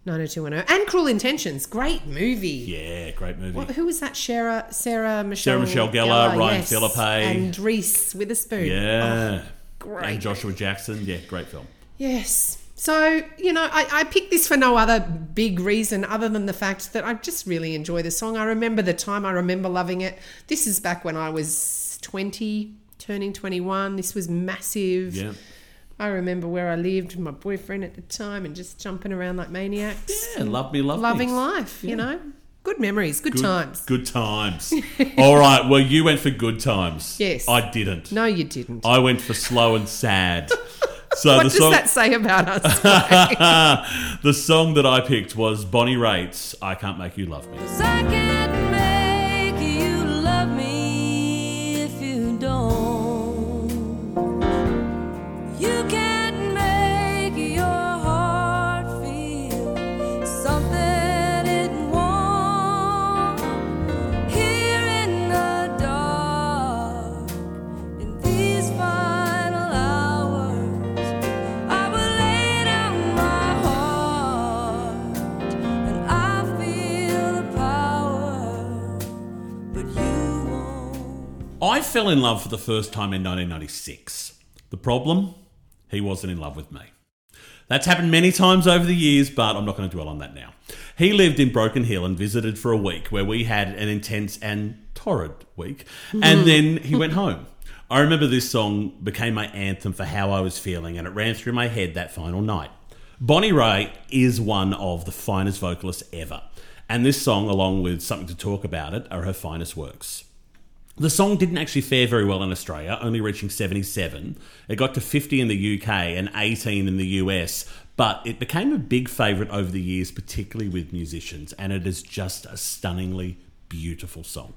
90210 and Cruel Intentions, great movie. Yeah, great movie. What, who was that? Sarah, Sarah Michelle, Sarah Michelle Gellar, Ryan Phillippe. and Reese Witherspoon. Yeah, Oh, great. and Joshua Jackson. Yeah, great film. Yes. So, you know, I, I picked this for no other big reason other than the fact that I just really enjoy the song. I remember the time, I remember loving it. This is back when I was 20, turning 21. This was massive. Yeah. I remember where I lived with my boyfriend at the time and just jumping around like maniacs. Yeah, love me, love me. Loving me. life, you know? Good memories, good, Good times. Good times. All right. Well, you went for good times. Yes. I didn't. No, you didn't. I went for slow and sad. So what the does song, that say about us? the song that I picked was Bonnie Raitt's "I Can't Make You Love Me." I can't make you love me. I fell in love for the first time in 1996. The problem? He wasn't in love with me. That's happened many times over the years, but I'm not going to dwell on that now. He lived in Broken Hill and visited for a week where we had an intense and torrid week, and then he went home. I remember this song became my anthem for how I was feeling, and it ran through my head that final night. Bonnie Raitt is one of the finest vocalists ever, and this song, along with Something to Talk About It, are her finest works. The song didn't actually fare very well in Australia, only reaching 77. It got to 50 in the UK and 18 in the US, but it became a big favourite over the years, particularly with musicians, and it is just a stunningly beautiful song.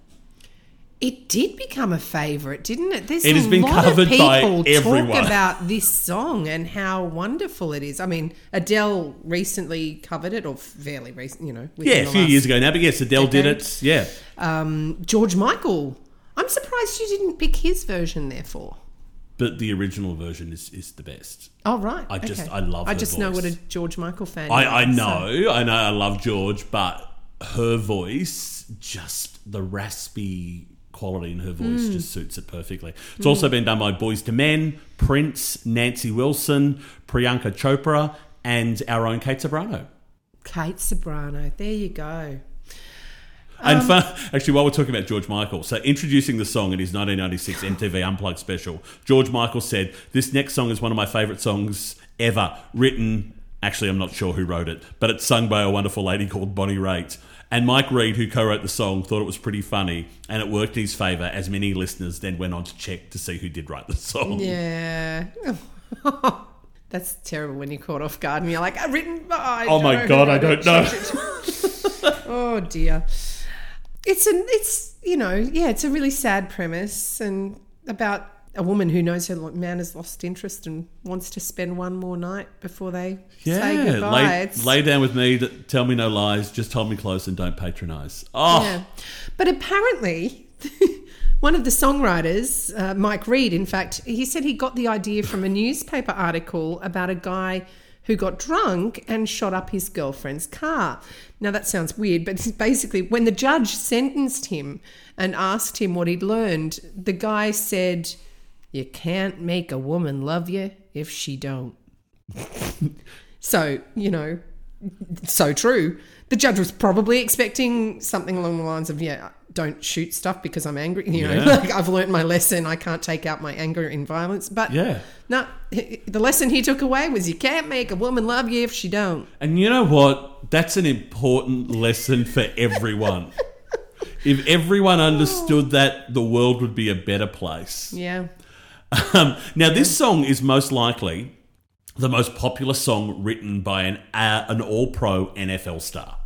It did become a favourite, didn't it? There's It has a been lot covered of by people everyone. talk about this song and how wonderful it is. I mean, Adele recently covered it, or fairly recent, you know. Yeah, a few years ago now, but yes, Adele did it. Yeah. Um, George Michael. I'm surprised you didn't pick his version, therefore. But the original version is, is the best. Oh right, I just- okay. I love I just know what a. George Michael fan. I, I so- know, I know, I love George, but her voice, just the raspy quality in her voice, Mm. just suits it perfectly. It's also been done by Boyz II Men, Prince, Nancy Wilson, Priyanka Chopra, and our own Kate Ceberano. Kate Ceberano. There you go. And um, fun, actually, while we're talking about George Michael, so introducing the song in his 1996 MTV Unplugged special, George Michael said, This next song is one of my favourite songs ever, written. Actually, I'm not sure who wrote it, but it's sung by a wonderful lady called Bonnie Raitt. And Mike Reid, who co wrote the song, thought it was pretty funny, and it worked in his favour, as many listeners then went on to check to see who did write the song. Yeah. That's terrible when you're caught off guard and you're like, "I've written by. Oh my God, I don't know. oh dear. It's an. It's you know yeah. It's a really sad premise and about a woman who knows her man has lost interest and wants to spend one more night before they say Yeah, goodbye. lay, It's- lay down with me, tell me no lies, just hold me close and don't patronise. Oh, Yeah. But apparently, one of the songwriters, uh, Mike Reid, in fact, he said he got the idea from a newspaper article about a guy who got drunk and shot up his girlfriend's car. Now, that sounds weird, but basically, when the judge sentenced him and asked him what he'd learned, the guy said, You can't make a woman love you if she don't. So, you know, so true. The judge was probably expecting something along the lines of, yeah, don't shoot stuff because I'm angry. You know, Yeah. like I've learned my lesson. I can't take out my anger in violence. But Yeah. no, the lesson he took away was you can't make a woman love you if she don't. And you know what? That's an important lesson for everyone. if everyone understood that, the world would be a better place. Yeah. Um, now, this song is most likely the most popular song written by an uh, an All Pro NFL star.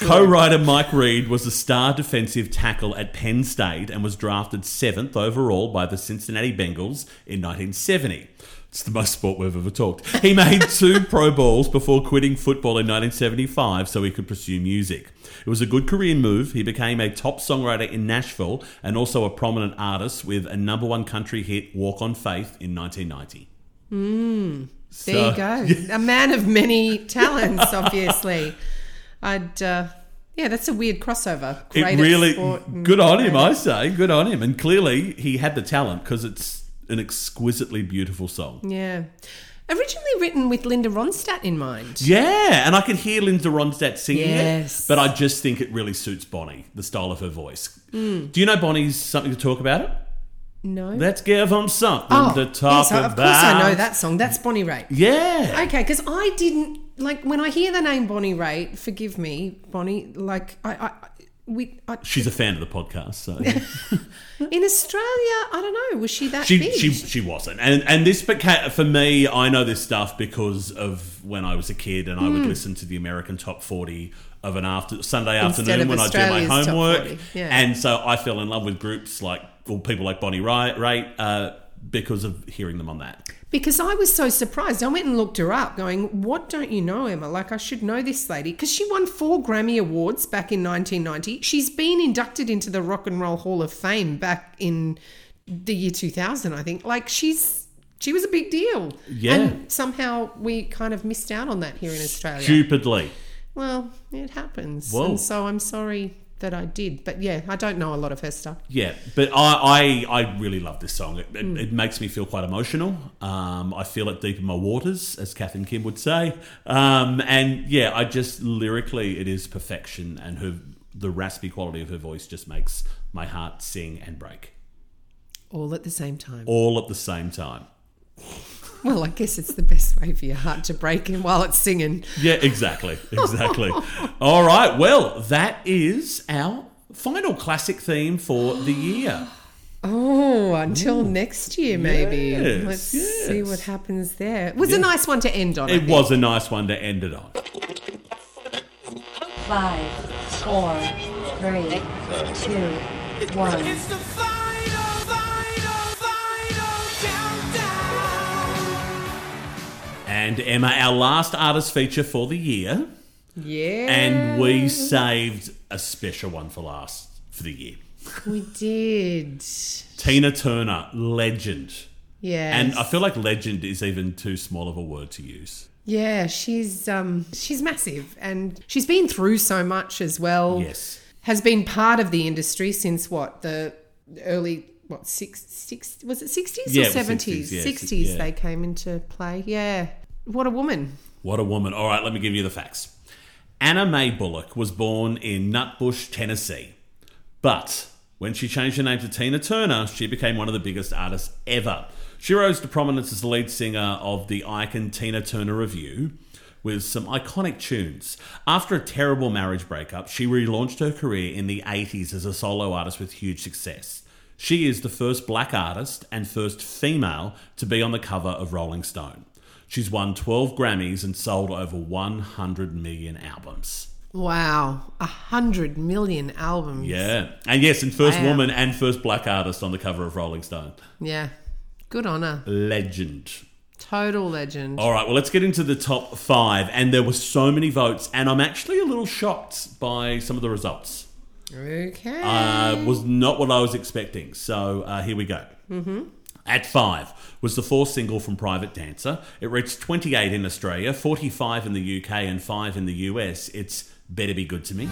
Co-writer Mike Reid was a star defensive tackle at Penn State and was drafted seventh overall by the Cincinnati Bengals in 1970. It's the most sport we've ever talked. He made two Pro Bowls before quitting football in 1975 so he could pursue music. It was a good career move. He became a top songwriter in Nashville and also a prominent artist with a number one country hit, Walk on Faith, in 1990. Hmm. There you go. A man of many talents, obviously. I'd, uh, yeah, that's a weird crossover. It Great really good on him, I say. Good on him, and clearly he had the talent because it's an exquisitely beautiful song. Yeah. Originally written with Linda Ronstadt in mind. Yeah, and I could hear Linda Ronstadt singing Yes. it, but I just think it really suits Bonnie, the style of her voice. Hmm. Do you know Bonnie's something to talk about it? No. Let's give them something oh, to talk yes, of about. course I know that song. That's Bonnie Raitt. Yeah. Okay, because I didn't like when I hear the name Bonnie Raitt. Forgive me, Bonnie. Like I, I we I, She's a fan of the podcast, so in Australia. I don't know. Was she that she big? she she wasn't. And and this became for me. I know this stuff because of when I was a kid, and I Hmm. would listen to the American Top Forty of an after Sunday Instead afternoon when I do my homework. yeah. And so I fell in love with groups like well, people like Bonnie Raitt, Raitt uh, because of hearing them on that. Because I was so surprised. I went and looked her up, going, What don't you know, Emma? Like, I should know this lady. Because she won four Grammy Awards back in 1990. She's been inducted into the Rock and Roll Hall of Fame back in the year 2000, I think. Like, she's. She was a big deal. Yeah. And somehow we kind of missed out on that here in Australia. Stupidly. Well, it happens. Whoa. And so I'm sorry that I did. But yeah, I don't know a lot of her stuff. Yeah, but I, I, I really love this song. It, it, it makes me feel quite emotional. Um, I feel it deep in my waters, as Kath and Kim would say. Um, and yeah, I just lyrically, it is perfection, and her the raspy quality of her voice just makes my heart sing and break All at the same time. all at the same time. Well, I guess it's the best way for your heart to break in while it's singing. Yeah, exactly, exactly. all right, well, that is our final classic theme for the year. Oh, until next year, maybe. Yes, Let's see what happens there. It was a nice one to end on. I It think. was a nice one to end it on. Five, four, three, two, one. And Emma, our last artist feature for the year. Yeah. And we saved a special one for last for the year. we did. Tina Turner, legend. Yeah. And I feel like legend is even too small of a word to use. Yeah, she's um she's massive and she's been through so much as well. Yes. Has been part of the industry since what the early what six six was it sixties Yeah, or it was 60s, seventies? yeah, Sixties yeah. they came into play. Yeah. What a woman. What a woman. All right, let me give you the facts. Anna Mae Bullock was born in Nutbush, Tennessee. But when she changed her name to Tina Turner, she became one of the biggest artists ever. She rose to prominence as the lead singer of the Ike and Tina Turner Revue with some iconic tunes. After a terrible marriage breakup, she relaunched her career in the 80s as a solo artist with huge success. She is the first black artist and first female to be on the cover of Rolling Stone. She's won 12 Grammys and sold over 100 million albums. Wow. A hundred million albums. Yeah. And yes, and first Wow. woman and first black artist on the cover of Rolling Stone. Yeah. Good on her. Legend. Total legend. All right, well, let's get into the top five. And there were so many votes, and I'm actually a little shocked by some of the results. Okay. Uh, was not what I was expecting. So uh, here we go. Mm-hmm. At five was the fourth single from Private Dancer. It reached 28 in Australia, 45 in the UK, and 5 in the US. It's Better Be Good to Me.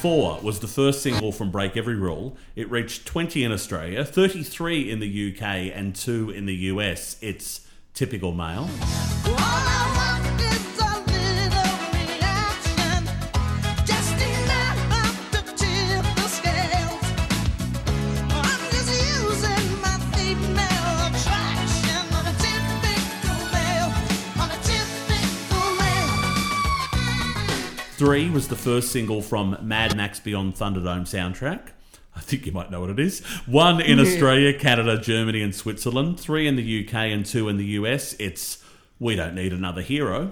Four was the first single from Break Every Rule. It reached 20 in Australia, 33 in the UK, and 2 in the US. It's Typical Male. Three was the first single from Mad Max Beyond Thunderdome soundtrack. I think you might know what it is. One in Australia, Canada, Germany, and Switzerland. Three in the UK and two in the US. It's We Don't Need Another Hero.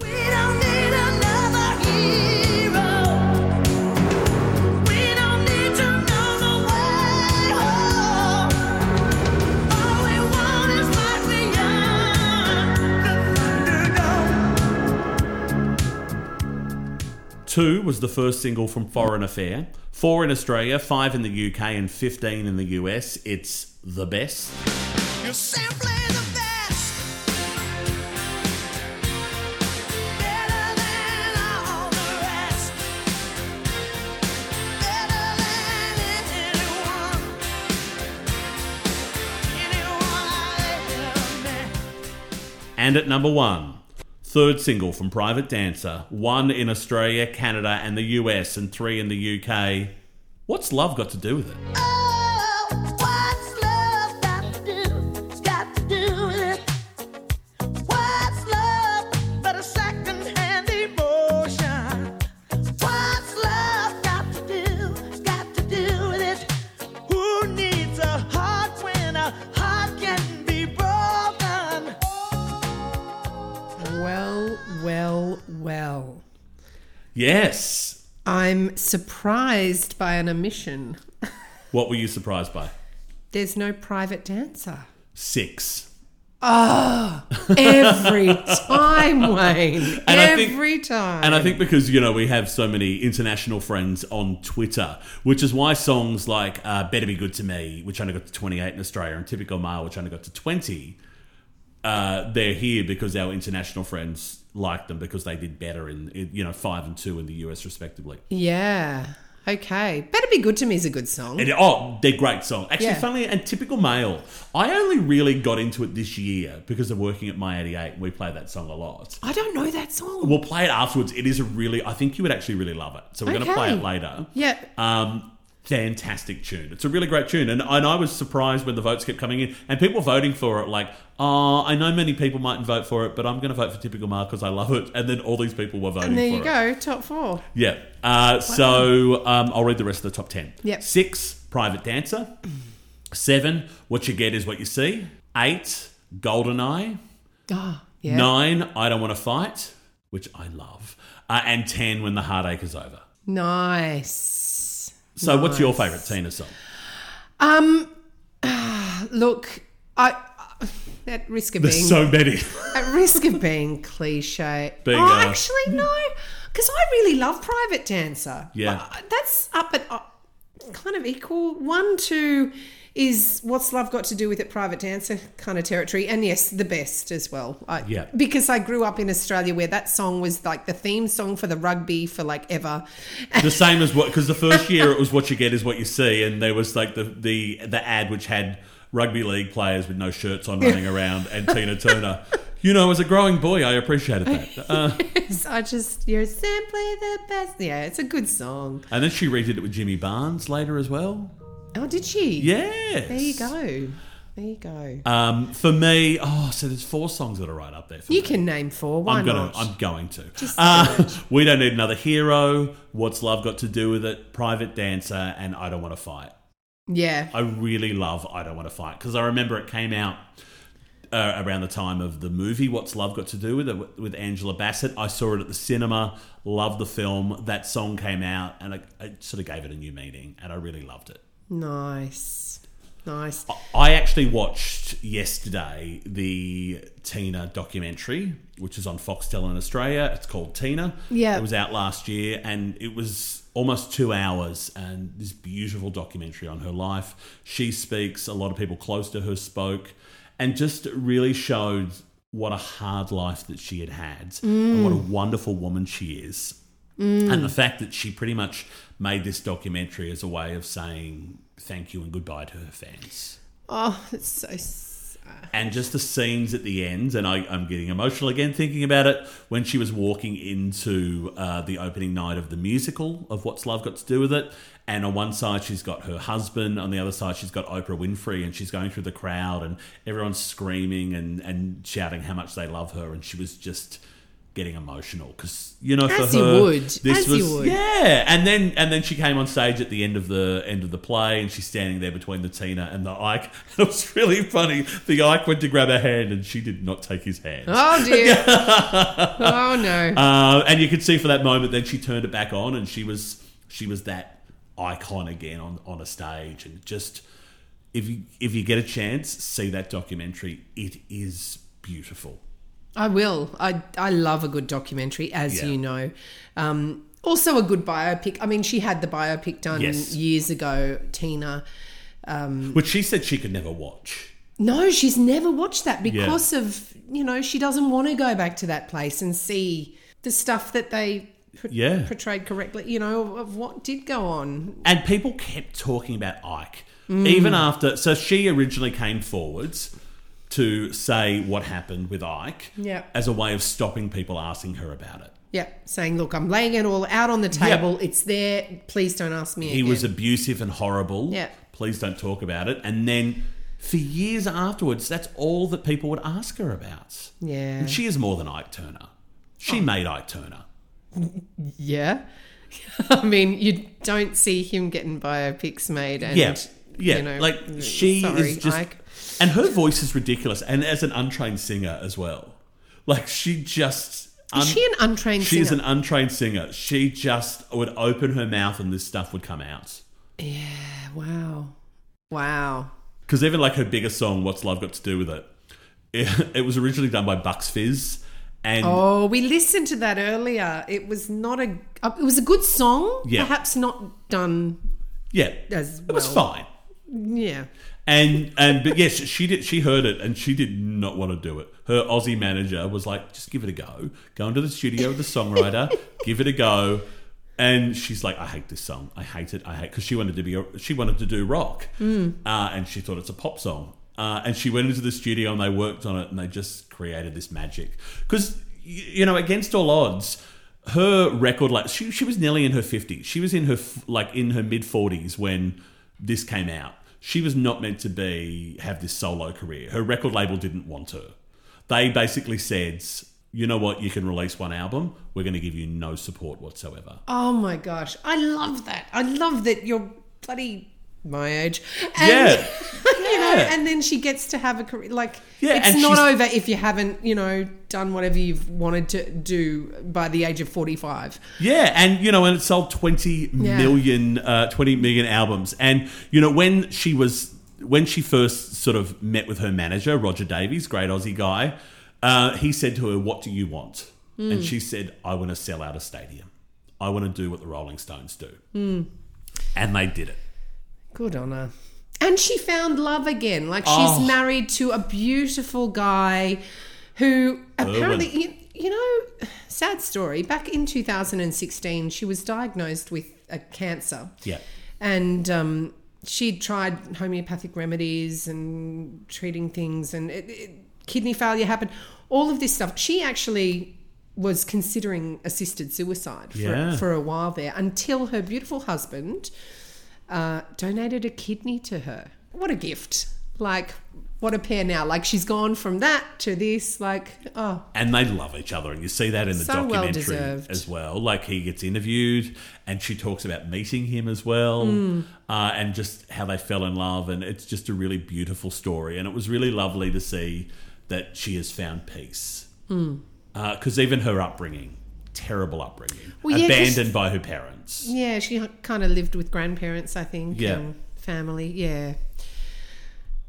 Two was the first single from Foreign Affair. Four in Australia, five in the UK, and 15 in the US. It's The Best. You're simply the best. Better than all the rest. Better than anyone. Anyone I ever met. And at number one, third single from Private Dancer. One in Australia, Canada, and the US, and three in the UK. What's love got to do with it? Yes. I'm surprised by an omission. What were you surprised by? There's no private dancer. Six. Every time, Wayne. And I think- Every time. And I think because you know we have so many international friends on Twitter, which is why songs like uh, "Better Be Good to Me," which only got to 28 in Australia, and "Typical Male," which only got to 20, uh, they're here because our international friends like them because they did better in, in you know five and two in the US respectively. Yeah. Okay. Better Be Good to Me is a good song. And, oh, they're great song. Actually, Yeah. funnily, and typical male. I only really got into it this year because of working at My 88. We play that song a lot. I don't know that song. We'll play it afterwards. It is a really, I think you would actually really love it. So we're going to play it later. Yeah. Um, fantastic tune. It's a really great tune. And, and I was surprised when the votes kept coming in and people voting for it like, oh, I know many people mightn't vote for it, but I'm going to vote for Typical Mark because I love it. And then all these people were voting and there you it. go. Top four. Yeah. Uh, So um, I'll read the rest of the top 10. Yep. Six, Private Dancer. Seven, What You Get Is What You See. Eight, Goldeneye. Oh, yeah. Nine, I Don't Want to Fight, which I love. Uh, and 10, When the Heartache Is Over. Nice. So, what's your favourite Tina song? Um, look, I at risk of There's being so many. at risk of being cliche. Being, oh, uh, actually, no, because I really love Private Dancer. Yeah. Uh, that's up at uh, kind of equal. One, two is what's love got to do with it? Private Dancer kind of territory, and yes, the best as well. I, Yeah. because I grew up in Australia where that song was like the theme song for the rugby for like ever. the same as what, because the first year it was What You Get Is What You See, and there was like the, the, the ad which had rugby league players with no shirts on running around and Tina Turner. You know, as a growing boy, I appreciated that. Uh, I just you're simply the best. Yeah, it's a good song. and then she redid it with Jimmy Barnes later as well. Oh, did she? Yes. There you go. There you go. Um, for me, oh, so there's four songs that are right up there. For You me. can name four. Why I'm gonna, not? I'm going to. Just Uh, we don't need another hero. What's love got to do with it? Private dancer, and I don't want to fight. yeah. I really love I Don't Want to Fight because I remember it came out uh, around the time of the movie What's Love Got to Do with It with Angela Bassett. I saw it at the cinema, loved the film. That song came out and I, I sort of gave it a new meaning and I really loved it. Nice. Nice. I actually watched yesterday the Tina documentary, which is on Foxtel in Australia. It's called Tina. Yeah. It was out last year and it was almost two hours and this beautiful documentary on her life. She speaks, a lot of people close to her spoke, and just really showed what a hard life that she had had and what a mm. wonderful woman she is. And the fact that she pretty much made this documentary as a way of saying thank you and goodbye to her fans. Oh, it's so sad. And just the scenes at the end, and I, I'm getting emotional again thinking about it, when she was walking into uh, the opening night of the musical of What's Love Got to Do with It. And on one side, she's got her husband, on the other side, she's got Oprah Winfrey, and she's going through the crowd, and everyone's screaming and, and shouting how much they love her. And she was just getting emotional because you know for As you her would. this As was yeah and then and then she came on stage at the end of the end of the play and she's standing there between the Tina and the Ike. It was really funny. The Ike went to grab her hand and she did not take his hand. Oh dear. oh no. uh, and you could see for that moment then she turned it back on and she was she was that icon again on on a stage. And just if you if you get a chance see that documentary. It is beautiful I will. I I love a good documentary, as Yeah. you know. Um, also a good biopic. I mean, she had the biopic done Yes. years ago, Tina. which she said she could never watch No, she's never watched that because of you know she doesn't want to go back to that place and see the stuff that they por- Yeah. portrayed correctly. You know of, of what did go on. And people kept talking about Ike. Mm. Even after, so she originally came forwards to say what happened with Ike Yeah. as a way of stopping people asking her about it. Yeah, saying, "Look, I'm laying it all out on the table. It's there. Please don't ask me." He again. was abusive and horrible. Yeah. Please don't talk about it. And then for years afterwards, that's all that people would ask her about. Yeah. And she is more than Ike Turner. She oh. made Ike Turner. Yeah. I mean, you don't see him getting biopics made, and yeah, yeah. you know, like she sorry, is just, Ike. And her voice is ridiculous. And as an untrained singer as well, like she just. Is she an untrained She's singer? an untrained singer. She just would open her mouth and this stuff would come out. Yeah. Wow. Wow. Because even like her biggest song, "What's Love Got to Do with It," It, it was originally done by Bucks Fizz, and Oh, we listened to that earlier. It was not a. uh, It was a good song. Yeah. Perhaps not done yeah, as it was fine. Yeah. And and but yes, she did. She heard it and she did not want to do it. Her Aussie manager was like, "Just give it a go. Go into the studio with the songwriter, give it a go." And she's like, "I hate this song. I hate it. I hate." Because she wanted to be, a, she wanted to do rock, uh, and she thought it's a pop song. Uh, and she went into the studio and they worked on it and they just created this magic. Because you know, against all odds, her record like she she was nearly in her 50s. She was in her like in her mid 40s when this came out. She was not meant to be have this solo career. Her record label didn't want her. They basically said, "You know what? You can release one album. We're going to give you no support whatsoever." Oh my gosh, I love that. I love that you're bloody my age. And, Yeah. you know, Yeah. and then she gets to have a career. Like, Yeah, it's not over if you haven't, you know, done whatever you've wanted to do by the age of 45. Yeah, and you know, and it sold twenty million, uh, 20 million albums. And you know, when she was when she first sort of met with her manager, Roger Davies, great Aussie guy, uh, he said to her, "What do you want?" And she said, "I want to sell out a stadium. I want to do what the Rolling Stones do." And they did it. Good on her. And she found love again. Like, she's Oh. married to a beautiful guy who apparently, you, you know, sad story. Back in 2016, she was diagnosed with a cancer. Yeah. and um, she'd tried homeopathic remedies and treating things, and it, it, kidney failure happened. All of this stuff. She actually was considering assisted suicide for, Yeah. for a while there until her beautiful husband uh, donated a kidney to her. What a gift! Like, what a pair now. Like, she's gone from that to this. Like, oh, and they love each other, and you see that in the So documentary deserved. as well. Like he gets interviewed, and she talks about meeting him as well, Hmm. uh, and just how they fell in love, and it's just a really beautiful story, and it was really lovely to see that she has found peace. Because even her upbringing, terrible upbringing, Well, yeah, abandoned by her parents. Yeah, she kind of lived with grandparents, I think, Yeah. and family. Yeah.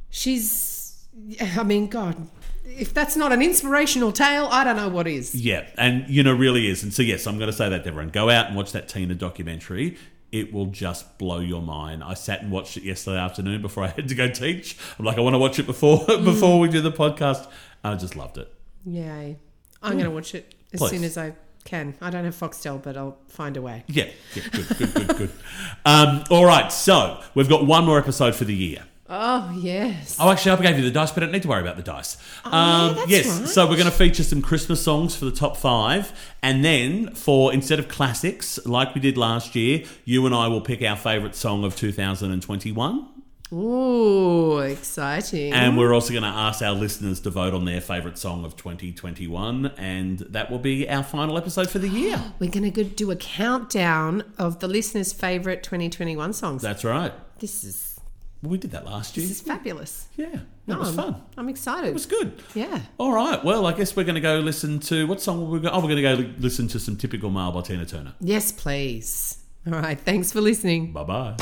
She's, I mean, God, if that's not an inspirational tale, I don't know what is. Yeah, and you know, really is. And so, yes, I'm going to say that to everyone. Go out and watch that Tina documentary. It will just blow your mind. I sat and watched it yesterday afternoon before I had to go teach. I'm like, I want to watch it before mm. before we do the podcast. I just loved it. Yay. I'm going to watch it as Please. soon as I can. I don't have Foxtel, but I'll find a way. Yeah, yeah, good, good, good, good. Um, all right, so we've got one more episode for the year. Oh, yes. Oh, actually, I gave you the dice, but I don't need to worry about the dice. Um, Oh, yeah, that's yes, right. so we're going to feature some Christmas songs for the top five, and then for instead of classics like we did last year, you and I will pick our favourite song of 2021, Ooh, exciting. and we're also going to ask our listeners to vote on their favourite song of 2021, and that will be our final episode for the year. We're going to do a countdown of the listeners' favourite 2021 songs. That's right. this is We did that last year. this is fabulous. Yeah, that was I'm, fun. I'm excited. It was good. Yeah. All right. Well, I guess we're going to go listen to what song will we go? Oh, we're going to go listen to some Typical Male by Tina Turner. Yes, please. All right. Thanks for listening. Bye bye.